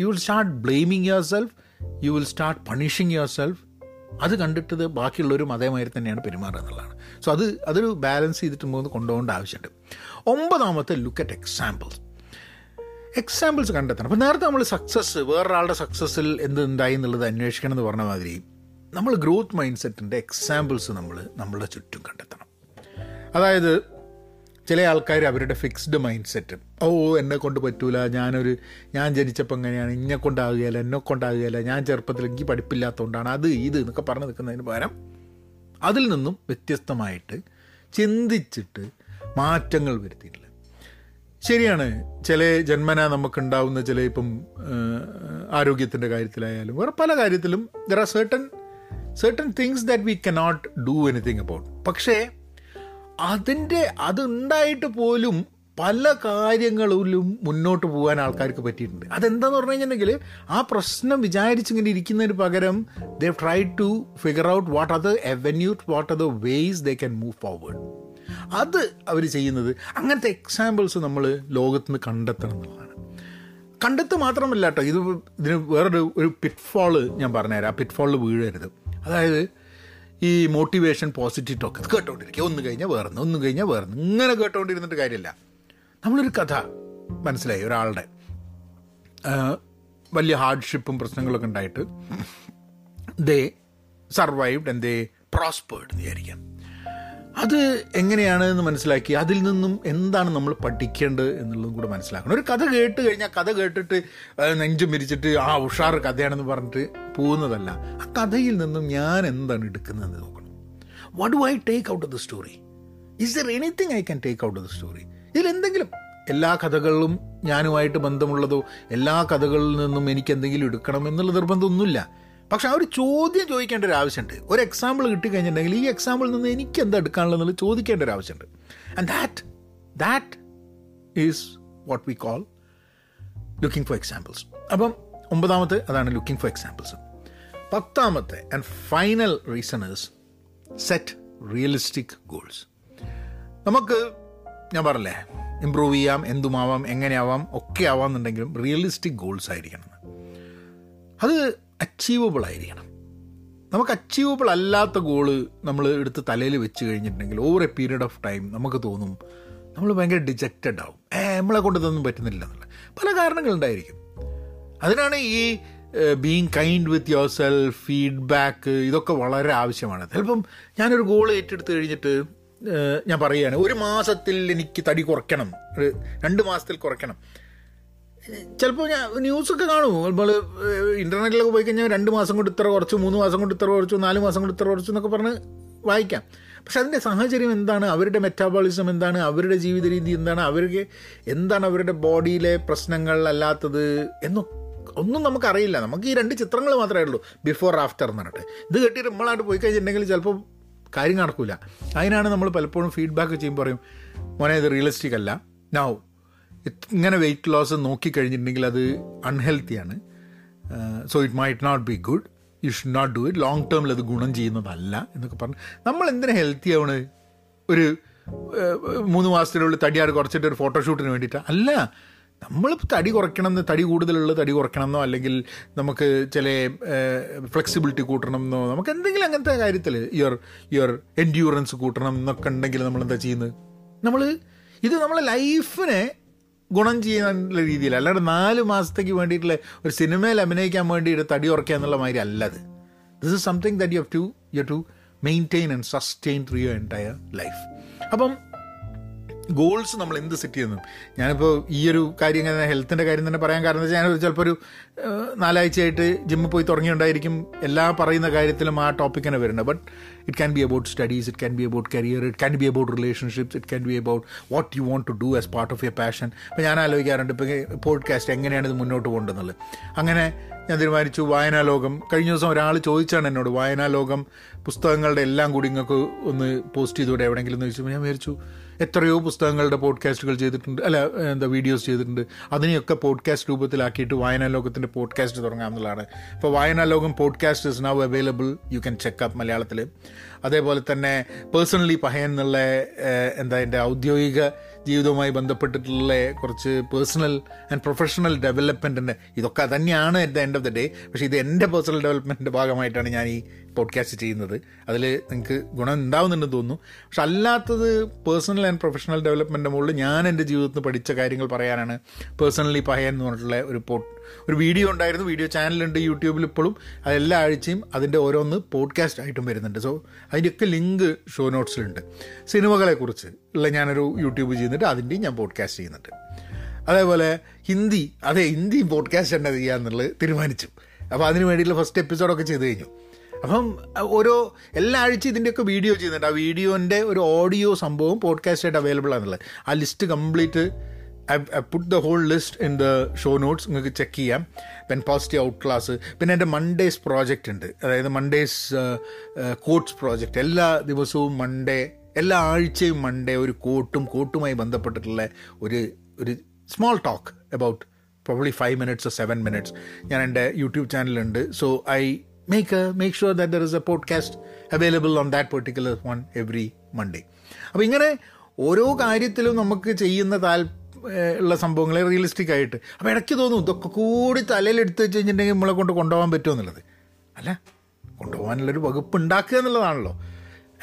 you will start blaming yourself you will start punishing yourself അത് കണ്ടിട്ടത് ബാക്കിയുള്ളവരും അതേമാതിരി തന്നെയാണ് പെരുമാറുക എന്നുള്ളതാണ്. സോ അത് അതൊരു ബാലൻസ് ചെയ്തിട്ട് പോകുന്നത് കൊണ്ടുപോകേണ്ട ആവശ്യമുണ്ട്. ഒമ്പതാമത്തെ ലുക്ക് അറ്റ് എക്സാമ്പിൾസ് എക്സാമ്പിൾസ് കണ്ടെത്തണം. അപ്പോൾ നേരത്തെ നമ്മൾ സക്സസ് വേറൊരാളുടെ സക്സസ്സിൽ എന്ത് ഉണ്ടായി എന്നുള്ളത് അന്വേഷിക്കണം എന്ന് പറഞ്ഞ മാതിരി നമ്മൾ ഗ്രോത്ത് മൈൻഡ് സെറ്റിന്റെ എക്സാമ്പിൾസ് നമ്മൾ നമ്മളുടെ ചുറ്റും കണ്ടെത്തണം. അതായത് ചില ആൾക്കാർ അവരുടെ ഫിക്സ്ഡ് മൈൻഡ് സെറ്റ് ഓ എന്നെ കൊണ്ട് പറ്റൂല ഞാനൊരു ഞാൻ ജനിച്ചപ്പോൾ എങ്ങനെയാണ് ഇന്നെ കൊണ്ടാകുകയില്ല എന്നെ കൊണ്ടാകുകയില്ല ഞാൻ ചെറുപ്പത്തിൽ എനിക്ക് പഠിപ്പില്ലാത്തതുകൊണ്ടാണ് അത് ഇത് എന്നൊക്കെ പറഞ്ഞു നിൽക്കുന്നതിന് പകരം അതിൽ നിന്നും വ്യത്യസ്തമായിട്ട് ചിന്തിച്ചിട്ട് മാറ്റങ്ങൾ വരുത്തിയിട്ടില്ല. ശരിയാണ് ചില ജന്മന നമുക്കുണ്ടാവുന്ന ചില ഇപ്പം ആരോഗ്യത്തിന്റെ കാര്യത്തിലായാലും വേറെ പല കാര്യത്തിലും there are certain certain things that we cannot do anything about പക്ഷേ അതിന്റെ അതുണ്ടായിട്ട് പോലും പല കാര്യങ്ങളിലും മുന്നോട്ട് പോകാൻ ആൾക്കാർക്ക് പറ്റിയിട്ടുണ്ട്. അതെന്താന്ന് പറഞ്ഞു കഴിഞ്ഞിട്ടുണ്ടെങ്കിൽ ആ പ്രശ്നം വിചാരിച്ചിങ്ങനെ ഇരിക്കുന്നതിന് പകരം they try to figure out what are the avenues what are the ways they can move forward അത് അവർ ചെയ്യുന്നത് അങ്ങനത്തെ എക്സാമ്പിൾസ് നമ്മൾ ലോകത്ത് നിന്ന് കണ്ടെത്തണം എന്നുള്ളതാണ്. കണ്ടെത്ത് മാത്രമല്ല കേട്ടോ ഇത് ഇതിന് വേറൊരു ഒരു പിറ്റ്ഫോൾ ഞാൻ പറഞ്ഞുതരാം. ആ പിറ്റ്ഫോളിൽ വീഴരുത്. അതായത് ഈ മോട്ടിവേഷൻ പോസിറ്റീവ് ടോക്ക് കേട്ടോണ്ടിരിക്കുക. ഒന്ന് കഴിഞ്ഞാൽ വേർന്ന് ഒന്ന് കഴിഞ്ഞാൽ വേർന്ന് ഇങ്ങനെ കേട്ടോണ്ടിരുന്നിട്ട് കാര്യമില്ല. നമ്മളൊരു കഥ മനസ്സിലായി ഒരാളുടെ. വലിയ ഹാർഡ്ഷിപ്പും പ്രശ്നങ്ങളൊക്കെ ഉണ്ടായിട്ട് they survived and they prospered എന്ന് വിചാരിക്കാം. അത് എങ്ങനെയാണ് എന്ന് മനസ്സിലാക്കി അതിൽ നിന്നും എന്താണ് നമ്മൾ പഠിക്കേണ്ടത് എന്നുള്ളതും കൂടെ മനസ്സിലാക്കണം. ഒരു കഥ കേട്ട് കഴിഞ്ഞാൽ കഥ കേട്ടിട്ട് നെഞ്ചും മിരിച്ചിട്ട് ആ ഉഷാർ കഥയാണെന്ന് പറഞ്ഞിട്ട് പോകുന്നതല്ല. ആ കഥയിൽ നിന്നും ഞാൻ എന്താണ് എടുക്കുന്നതെന്ന് നോക്കണം. What do I take out of the story is there anything I can take out of the story ഇതിലെന്തെങ്കിലും എല്ലാ കഥകളിലും ഞാനുമായിട്ട് ബന്ധമുള്ളതോ എല്ലാ കഥകളിൽ നിന്നും എനിക്ക് എന്തെങ്കിലും എടുക്കണം എന്നുള്ള നിർബന്ധമൊന്നുമില്ല. പക്ഷെ ആ ഒരു ചോദ്യം ചോദിക്കേണ്ട ഒരു ആവശ്യമുണ്ട്. ഒരു എക്സാമ്പിൾ കിട്ടിക്കഴിഞ്ഞിട്ടുണ്ടെങ്കിൽ ഈ എക്സാമ്പിളിൽ നിന്ന് എനിക്ക് എന്താ എടുക്കാനുള്ളതെന്നുള്ളത് ചോദിക്കേണ്ട ഒരു ആവശ്യമുണ്ട്. And that that is what we call looking for examples അപ്പം ഒമ്പതാമത്തെ അതാണ് ലുക്കിംഗ് ഫോർ എക്സാമ്പിൾസ് പത്താമത്തെ and final reason is set realistic goals നമുക്ക് ഞാൻ പറഞ്ഞില്ലേ ഇമ്പ്രൂവ് ചെയ്യാം എന്തുമാവാം എങ്ങനെയാവാം ഒക്കെ ആവാമെന്നുണ്ടെങ്കിലും റിയലിസ്റ്റിക് ഗോൾസ് ആയിരിക്കണം. അത് അച്ചീവബിൾ ആയിരിക്കണം. നമുക്ക് അച്ചീവബിൾ അല്ലാത്ത ഗോൾ നമ്മൾ എടുത്ത് തലയിൽ വെച്ച് കഴിഞ്ഞിട്ടുണ്ടെങ്കിൽ over a period of time നമുക്ക് തോന്നും നമ്മൾ ഭയങ്കര ഡിജക്റ്റഡ് ആവും. ഏ നമ്മളെ കൊണ്ട് ഇതൊന്നും പറ്റുന്നില്ല എന്നുള്ള. പല കാരണങ്ങളുണ്ടായിരിക്കും അതിനാണ് ഈ being kind with yourself feedback ഇതൊക്കെ വളരെ ആവശ്യമാണ്. ചിലപ്പം ഞാനൊരു ഗോൾ ഏറ്റെടുത്ത് കഴിഞ്ഞിട്ട് ഞാൻ പറയുകയാണ് ഒരു മാസത്തിൽ എനിക്ക് തടി കുറയ്ക്കണം. രണ്ട് മാസത്തിൽ കുറയ്ക്കണം. ചിലപ്പോൾ ഞാൻ ന്യൂസൊക്കെ കാണും. നമ്മൾ ഇന്റർനെറ്റിലൊക്കെ പോയി കഴിഞ്ഞാൽ രണ്ട് മാസം കൊണ്ട് ഇത്ര കുറച്ചു മൂന്ന് മാസം കൊണ്ട് ഇത്ര കുറച്ചു നാല് മാസം കൊണ്ട് ഇത്ര കുറച്ചു എന്നൊക്കെ പറഞ്ഞ് വായിക്കാം. പക്ഷെ അതിന്റെ സാഹചര്യം എന്താണ്? അവരുടെ മെറ്റാബോളിസം എന്താണ്? അവരുടെ ജീവിത രീതി എന്താണ്? അവർക്ക് എന്താണ് അവരുടെ ബോഡിയിലെ പ്രശ്നങ്ങൾ അല്ലാത്തത് എന്നൊക്കെ ഒന്നും നമുക്കറിയില്ല. നമുക്ക് ഈ രണ്ട് ചിത്രങ്ങൾ മാത്രമേ ഉള്ളൂ. ബിഫോർ ആഫ്റ്റർ എന്ന് പറഞ്ഞിട്ട്. ഇത് കെട്ടിയിട്ട് നമ്മളായിട്ട് പോയി കഴിഞ്ഞിട്ടുണ്ടെങ്കിൽ ചിലപ്പോൾ കാര്യം നടക്കില്ല അതിനാണ് നമ്മൾ പലപ്പോഴും ഫീഡ്ബാക്ക് ചെയ്യുമ്പോൾ പറയും മോനെ ഇത് റിയലിസ്റ്റിക് അല്ല. നൗ ഇങ്ങനെ വെയിറ്റ് ലോസ് നോക്കിക്കഴിഞ്ഞിട്ടുണ്ടെങ്കിൽ അത് അൺഹെൽത്തിയാണ് so it might not be good you should not do it long ടേമിൽ അത് ഗുണം ചെയ്യുന്നതല്ല എന്നൊക്കെ പറഞ്ഞ്. നമ്മൾ എന്തിനാ ഹെൽത്തി ആവണ്? ഒരു മൂന്ന് മാസത്തിനുള്ളിൽ തടിയാട് കുറച്ചിട്ട് ഒരു ഫോട്ടോഷൂട്ടിന് വേണ്ടിയിട്ടാണ് അല്ല നമ്മൾ തടി കുറയ്ക്കണമെന്ന് തടി കൂടുതലുള്ള തടി കുറയ്ക്കണമെന്നോ അല്ലെങ്കിൽ നമുക്ക് ചില ഫ്ലെക്സിബിലിറ്റി കൂട്ടണമെന്നോ നമുക്ക് എന്തെങ്കിലും അങ്ങനത്തെ കാര്യത്തിൽ യുവർ യുവർ എൻഡ്യൂറൻസ് കൂട്ടണം എന്നൊക്കെ ഉണ്ടെങ്കിൽ നമ്മൾ എന്താ ചെയ്യുന്നത്? നമ്മൾ ഇത് നമ്മളെ ലൈഫിനെ ഗുണം ചെയ്യാനുള്ള രീതിയിൽ അല്ലാണ്ട് നാല് മാസത്തേക്ക് വേണ്ടിയിട്ടുള്ള ഒരു സിനിമയിൽ അഭിനയിക്കാൻ വേണ്ടിയിട്ട് തടി ഉറക്കുക എന്നുള്ള മാതിരി അല്ലത് this is something that you have to you to maintain and sustain through your entire life അപ്പം ഗോൾസ് നമ്മൾ എന്ത് സെറ്റ് ചെയ്യുന്നു? ഞാനിപ്പോൾ ഈ ഒരു കാര്യം ഇങ്ങനെ ഹെൽത്തിന്റെ കാര്യം തന്നെ പറയാൻ കാരണം വെച്ചാൽ ഞാൻ ചിലപ്പോൾ ഒരു നാലാഴ്ചയായിട്ട് ജിമ്മിൽ പോയി തുടങ്ങിയുണ്ടായിരിക്കും എല്ലാ പറയുന്ന കാര്യത്തിലും ആ ടോപ്പിക് തന്നെ വരുന്നത്. But it can be about studies it can be about career it can be about relationships it can be about what you want to do as part of your passion ഇപ്പോൾ ഞാൻ ആലോചിക്കാറുണ്ട് ഇപ്പോൾ പോഡ്കാസ്റ്റ് എങ്ങനെയാണ് ഇത് മുന്നോട്ട് പോകേണ്ടതെന്നുള്ളത് അങ്ങനെ ഞാൻ തീരുമാനിച്ചു വായനാലോകം കഴിഞ്ഞ ദിവസം ഒരാൾ ചോദിച്ചാണ് എന്നോട് വായനാലോകം പുസ്തകങ്ങളുടെ എല്ലാം കൂടി ഇങ്ങൾക്ക് ഒന്ന് പോസ്റ്റ് ചെയ്തുകൂടെ എവിടെയെങ്കിലും? എന്ന് ചോദിച്ചപ്പോൾ ഞാൻ വിചാരിച്ചു എത്രയോ പുസ്തകങ്ങളുടെ പോഡ്കാസ്റ്റുകൾ ചെയ്തിട്ടുണ്ട്. അല്ല എന്താ വീഡിയോസ് ചെയ്തിട്ടുണ്ട്. അതിനെയൊക്കെ പോഡ്കാസ്റ്റ് രൂപത്തിലാക്കിയിട്ട് വായനാ ലോകത്തിന്റെ പോഡ്കാസ്റ്റ് തുടങ്ങാമെന്നുള്ളതാണ്. ഇപ്പോൾ Vayana Lokam podcast is now available you can check up മലയാളത്തിൽ അതേപോലെ തന്നെ പേഴ്സണലി പഹയൻ എന്നുള്ള എന്താ എന്റെ ഔദ്യോഗിക ജീവിതവുമായി ബന്ധപ്പെട്ടിട്ടുള്ള കുറച്ച് പേഴ്സണൽ ആൻഡ് പ്രൊഫഷണൽ ഡെവലപ്മെന്റിന്റെ ഇതൊക്കെ തന്നെയാണ് at the end of the day പക്ഷേ ഇത് എന്റെ പേഴ്സണൽ ഡെവലപ്മെന്റിന്റെ ഭാഗമായിട്ടാണ് ഞാൻ ഈ പോഡ്കാസ്റ്റ് ചെയ്യുന്നത്. അതിൽ നിങ്ങൾക്ക് ഗുണം ഉണ്ടാവുന്നുണ്ടെന്ന് തോന്നുന്നു. പക്ഷെ അല്ലാത്തത് പേഴ്സണൽ ആൻഡ് പ്രൊഫഷണൽ ഡെവലപ്മെന്റിന്റെ മുകളിൽ ഞാൻ എന്റെ ജീവിതത്തിൽ പഠിച്ച കാര്യങ്ങൾ പറയാനാണ് പേഴ്സണലി പഹയൻ എന്ന് പറഞ്ഞിട്ടുള്ള ഒരു പോഡ് ഒരു വീഡിയോ ഉണ്ടായിരുന്നു വീഡിയോ ചാനലുണ്ട് യൂട്യൂബിൽ ഇപ്പോഴും. അത് എല്ലാ ആഴ്ചയും അതിന്റെ ഓരോന്ന് പോഡ്കാസ്റ്റ് ആയിട്ടും വരുന്നുണ്ട്. സോ അതിന്റെയൊക്കെ ലിങ്ക് ഷോ നോട്ട്സിലുണ്ട് സിനിമകളെക്കുറിച്ച് ഉള്ള ഞാനൊരു യൂട്യൂബ് ചെയ്യുന്നുണ്ട് അതിന്റെയും ഞാൻ പോഡ്കാസ്റ്റ് ചെയ്യുന്നുണ്ട്. അതേപോലെ ഹിന്ദി അതെ ഹിന്ദി പോഡ്കാസ്റ്റ് തന്നെ ചെയ്യാമെന്നുള്ളത് തീരുമാനിച്ചു. അപ്പോൾ അതിന് വേണ്ടിയിട്ടുള്ള ഫസ്റ്റ് എപ്പിസോഡൊക്കെ ചെയ്ത് കഴിഞ്ഞു. അപ്പം ഓരോ എല്ലാ ആഴ്ച ഇതിന്റെയൊക്കെ വീഡിയോ ചെയ്യുന്നുണ്ട്. ആ വീഡിയോന്റെ ഒരു ഓഡിയോ സംഭവം പോഡ്കാസ്റ്റായിട്ട് അവൈലബിൾ ആണെന്നുള്ളത്. ആ list complete I put the whole list in the show notes നിങ്ങൾക്ക് ചെക്ക് ചെയ്യാം. പെൻ പോസിറ്റീവ് ഔട്ട് ക്ലാസ് പിന്നെ എന്റെ മൺഡേസ് പ്രോജക്റ്റ് ഉണ്ട്. അതായത് മൺഡേസ് കോട്ട്സ് പ്രോജക്റ്റ് എല്ലാ ദിവസവും മൺഡേ എല്ലാ ആഴ്ചയും മൺഡേ ഒരു കോട്ടും കോട്ടുമായി ബന്ധപ്പെട്ടിട്ടുള്ള ഒരു ഒരു small talk about probably five minutes seven minutes ഞാൻ എന്റെ യൂട്യൂബ് ചാനലുണ്ട് so I make make sure that there is a podcast available on that particular one every Monday അപ്പോൾ ഇങ്ങനെ ഓരോ കാര്യത്തിലും നമുക്ക് ചെയ്യുന്ന താൽ ഉള്ള സംഭവങ്ങളെ റിയലിസ്റ്റിക് ആയിട്ട്. അപ്പോൾ ഇടയ്ക്ക് തോന്നും ഇതൊക്കെ കൂടി തലയിൽ എടുത്ത് വെച്ച് കഴിഞ്ഞിട്ടുണ്ടെങ്കിൽ നമ്മളെ കൊണ്ട് കൊണ്ടുപോകാൻ പറ്റുമോ എന്നുള്ളത്. അല്ല കൊണ്ടുപോകാനുള്ളൊരു വകുപ്പ് ഉണ്ടാക്കുക എന്നുള്ളതാണല്ലോ.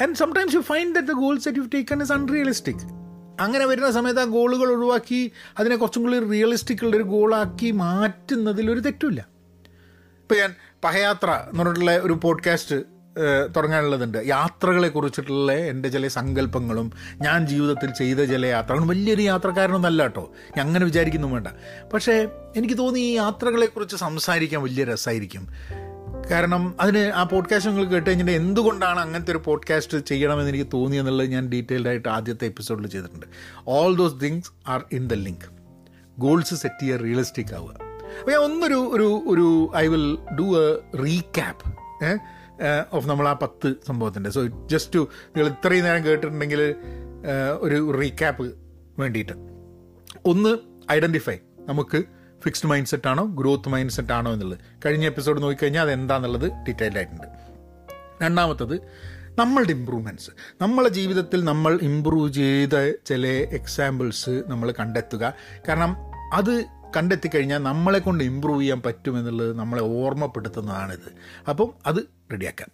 And sometimes you find that the goals that you taken is unrealistic അങ്ങനെ വരുന്ന സമയത്ത് ആ ഗോളുകൾ ഒഴിവാക്കി അതിനെ കുറച്ചും കൂടി റിയലിസ്റ്റിക് ഉള്ളൊരു ഗോളാക്കി മാറ്റുന്നതിൽ ഒരു തെറ്റുമില്ല. ഇപ്പോൾ ഞാൻ പഹയാത്ര എന്ന് പറഞ്ഞിട്ടുള്ള ഒരു പോഡ്കാസ്റ്റ് തുടങ്ങാനുള്ളതുണ്ട്. യാത്രകളെ കുറിച്ചിട്ടുള്ള എന്റെ ചില സങ്കല്പങ്ങളും ഞാൻ ജീവിതത്തിൽ ചെയ്ത ചില യാത്രകളും വലിയൊരു യാത്രക്കാരനൊന്നല്ല കേട്ടോ. ഞാൻ അങ്ങനെ വിചാരിക്കുന്നു വേണ്ട. പക്ഷേ എനിക്ക് തോന്നി ഈ യാത്രകളെക്കുറിച്ച് സംസാരിക്കാൻ വലിയ രസമായിരിക്കും കാരണം അതിന് ആ പോഡ്കാസ്റ്റ് നിങ്ങൾ കേട്ട് കഴിഞ്ഞിട്ട് എന്തുകൊണ്ടാണ് അങ്ങനത്തെ ഒരു പോഡ്കാസ്റ്റ് ചെയ്യണമെന്ന് എനിക്ക് തോന്നിയെന്നുള്ളത് ഞാൻ ഡീറ്റെയിൽഡ് ആയിട്ട് ആദ്യത്തെ എപ്പിസോഡിൽ ചെയ്തിട്ടുണ്ട്. All those things are in the link goals set ചെയ്യുക റിയലിസ്റ്റിക് ആവുക. അപ്പോൾ ഞാൻ ഒന്നൊരു ഒരു ഒരു I will do a recap of നമ്മൾ ആ പത്ത് സംഭവത്തിന്റെ. സോ ജസ്റ്റ് ടു നിങ്ങൾ ഇത്രയും നേരം കേട്ടിട്ടുണ്ടെങ്കിൽ ഒരു റീക്യാപ്പ് വേണ്ടിയിട്ട്. ഒന്ന് ഐഡന്റിഫൈ നമുക്ക് ഫിക്സ്ഡ് മൈൻഡ് സെറ്റ് ആണോ ഗ്രോത്ത് മൈൻഡ് സെറ്റ് ആണോ എന്നുള്ളത്. കഴിഞ്ഞ എപ്പിസോഡ് നോക്കിക്കഴിഞ്ഞാൽ അത് എന്താണെന്നുള്ളത് ഡീറ്റെയിൽഡ് ആയിട്ടുണ്ട്. രണ്ടാമത്തത് നമ്മളുടെ ഇമ്പ്രൂവ്മെന്റ്സ് നമ്മളെ ജീവിതത്തിൽ നമ്മൾ ഇമ്പ്രൂവ് ചെയ്ത ചില എക്സാമ്പിൾസ് നമ്മൾ കണ്ടെത്തുക. കാരണം അത് കണ്ടെത്തിക്കഴിഞ്ഞാൽ നമ്മളെ കൊണ്ട് ഇമ്പ്രൂവ് ചെയ്യാൻ പറ്റുമെന്നുള്ളത് നമ്മളെ ഓർമ്മപ്പെടുത്തുന്നതാണിത്. അപ്പം അത് റെഡിയാക്കാം.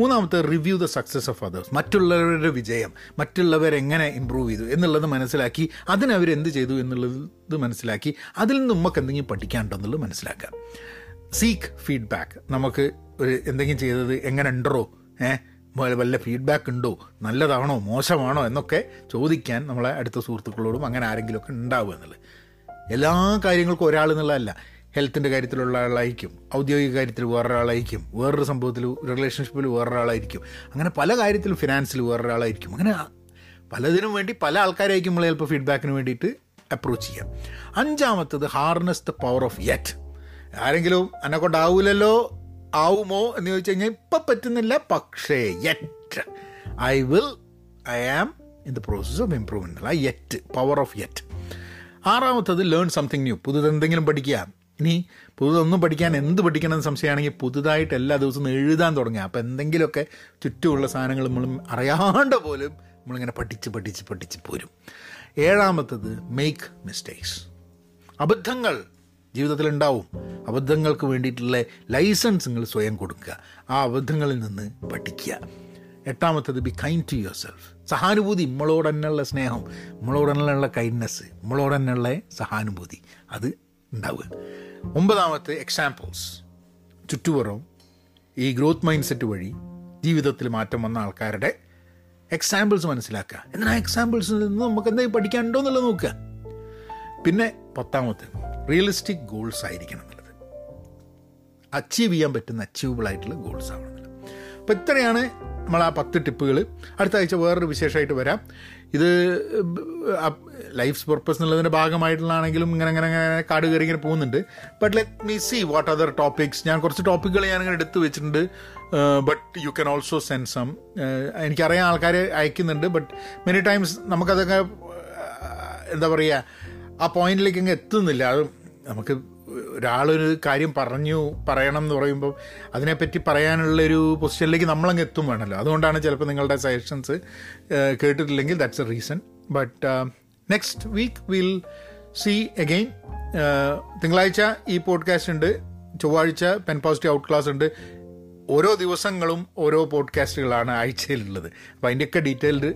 മൂന്നാമത്തെ review the success of others മറ്റുള്ളവരുടെ വിജയം മറ്റുള്ളവരെങ്ങനെ ഇമ്പ്രൂവ് ചെയ്തു എന്നുള്ളത് മനസ്സിലാക്കി അതിനവരെന്ത് ചെയ്തു എന്നുള്ളത് മനസ്സിലാക്കി അതിൽ നിന്ന് നമുക്ക് എന്തെങ്കിലും പഠിക്കാനുണ്ടെന്നുള്ളത് മനസ്സിലാക്കാം. സീക്ക് ഫീഡ്ബാക്ക് നമുക്ക് ഒരു എന്തെങ്കിലും ചെയ്തത് എങ്ങനെ ഉണ്ടോ? ഏഹ് വല്ല ഫീഡ്ബാക്ക് ഉണ്ടോ? നല്ലതാണോ? മോശമാണോ? എന്നൊക്കെ ചോദിക്കാൻ നമ്മളെ അടുത്ത സുഹൃത്തുക്കളോടും അങ്ങനെ ആരെങ്കിലുമൊക്കെ ഉണ്ടാവുക എല്ലാ കാര്യങ്ങൾക്കും ഒരാൾ എന്നുള്ളതല്ല. ഹെൽത്തിന്റെ കാര്യത്തിലുള്ള ആളായിരിക്കും. ഔദ്യോഗിക കാര്യത്തിൽ വേറൊരാളായിരിക്കും. വേറൊരു സംഭവത്തിൽ റിലേഷൻഷിപ്പിൽ വേറൊരാളായിരിക്കും. അങ്ങനെ പല കാര്യത്തിലും ഫിനാൻസിൽ വേറൊരാളായിരിക്കും. അങ്ങനെ പലതിനും വേണ്ടി പല ആൾക്കാരായിരിക്കും നമ്മൾ ചിലപ്പോൾ ഫീഡ്ബാക്കിന് വേണ്ടിയിട്ട് അപ്രോച്ച് ചെയ്യാം. അഞ്ചാമത്തത് harness the power of yet ആരെങ്കിലും എന്നെ കൊണ്ടാവൂലല്ലോ? ആവുമോ? എന്ന് ചോദിച്ചു കഴിഞ്ഞാൽ ഇപ്പം പറ്റുന്നില്ല. പക്ഷേ yet I will I am in the process of improvement ആ യെറ്റ് പവർ ഓഫ് യെറ്റ് ആറാമത്തത് ലേൺ സംതിങ് ന്യൂ പുതുതെന്തെങ്കിലും പഠിക്കുക. ഇനി പുതുതൊന്നും പഠിക്കാൻ എന്ത് പഠിക്കണമെന്ന് സംശയമാണെങ്കിൽ പുതുതായിട്ട് എല്ലാ ദിവസവും എഴുതാൻ തുടങ്ങുക. അപ്പോൾ എന്തെങ്കിലുമൊക്കെ ചുറ്റുമുള്ള സാധനങ്ങൾ നമ്മൾ അറിയാണ്ട് പോലും നമ്മളിങ്ങനെ പഠിച്ച് പഠിച്ച് പഠിച്ച് പോരും. ഏഴാമത്തത് മേക്ക് മിസ്റ്റേക്സ് അബദ്ധങ്ങൾ ജീവിതത്തിൽ ഉണ്ടാവും. അബദ്ധങ്ങൾക്ക് വേണ്ടിയിട്ടുള്ള ലൈസൻസ് നിങ്ങൾ സ്വയം കൊടുക്കുക. ആ അബദ്ധങ്ങളിൽ നിന്ന് പഠിക്കുക. എട്ടാമത്തത് be kind to yourself സഹാനുഭൂതി നമ്മളോട് തന്നെയുള്ള സ്നേഹം നമ്മളോട് തന്നെയുള്ള കൈൻഡ്നെസ് നമ്മളോട് തന്നെയുള്ള സഹാനുഭൂതി. അത് ഉണ്ടാവുക. ഒമ്പതാമത്തെ എക്സാമ്പിൾസ് ചുറ്റുപുറവും ഈ ഗ്രോത്ത് മൈൻഡ് സെറ്റ് വഴി ജീവിതത്തിൽ മാറ്റം വന്ന ആൾക്കാരുടെ എക്സാമ്പിൾസ് മനസ്സിലാക്കുക. എന്നാൽ ആ എക്സാമ്പിൾസിൽ നിന്ന് നമുക്ക് എന്തെങ്കിലും പഠിക്കാനുണ്ടോ എന്നുള്ളത് നോക്കുക. പിന്നെ പത്താമത്തെ റിയലിസ്റ്റിക് ഗോൾസ് ആയിരിക്കണം എന്നുള്ളത്. അച്ചീവ് ചെയ്യാൻ പറ്റുന്ന അച്ചീവബിൾ ആയിട്ടുള്ള ഗോൾസ് ആവണം അപ്പോൾ ഇത്രയാണ് നമ്മൾ ആ പത്ത് ടിപ്പുകൾ. അടുത്ത ആഴ്ച വേറൊരു വിശേഷമായിട്ട് വരാം. ഇത് ലൈഫ് പർപ്പസ് എന്നുള്ളതിന്റെ ഭാഗമായിട്ടുള്ളതാണെങ്കിലും ഇങ്ങനെ അങ്ങനെ ഇങ്ങനെ കാട് കയറി ഇങ്ങനെ പോകുന്നുണ്ട്. But let me see what other topics ഞാൻ കുറച്ച് ടോപ്പിക്കുകൾ ഞാനിങ്ങനെ എടുത്ത് വെച്ചിട്ടുണ്ട്. But you can also send some എനിക്കറിയാൻ ആൾക്കാർ അയക്കുന്നുണ്ട്. ബട്ട് മെനി ടൈംസ് നമുക്കതൊക്കെ എന്താ പറയുക ആ പോയിന്റിലേക്ക് അങ്ങ് എത്തുന്നില്ല. അത് നമുക്ക് ഒരാളൊരു കാര്യം പറഞ്ഞു പറയണം എന്ന് പറയുമ്പോൾ അതിനെപ്പറ്റി പറയാനുള്ള ഒരു പൊസിഷനിലേക്ക് നമ്മളങ്ങ് എത്തും വേണമല്ലോ. അതുകൊണ്ടാണ് ചിലപ്പോൾ നിങ്ങളുടെ suggestions കേട്ടിട്ടില്ലെങ്കിൽ that's a reason but next week will see again തിങ്കളാഴ്ച ഈ പോഡ്കാസ്റ്റ് ഉണ്ട് ചൊവ്വാഴ്ച പെൻ പോസിറ്റീവ് ഔട്ട് ക്ലാസ് ഉണ്ട്. ഓരോ ദിവസങ്ങളും ഓരോ പോഡ്കാസ്റ്റുകളാണ് ആഴ്ചയിലുള്ളത്. അപ്പോൾ അതിന്റെയൊക്കെ ഡീറ്റെയിൽഡ്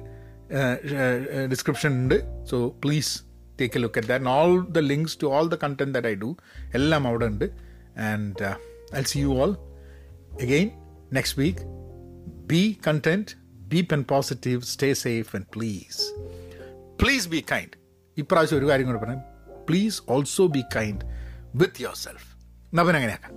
ഡിസ്ക്രിപ്ഷൻ ഉണ്ട്. So please take a look at that all the links to all the content that I do എല്ലാം അവിടെ ഉണ്ട്. And I see you all again next week be content be pen positive stay safe and please please be kind ഇപ്രാവശ്യം ഒരു കാര്യം കൂടെ പറയാം. Please also be kind with yourself നവൻ അങ്ങനെയാക്കാം.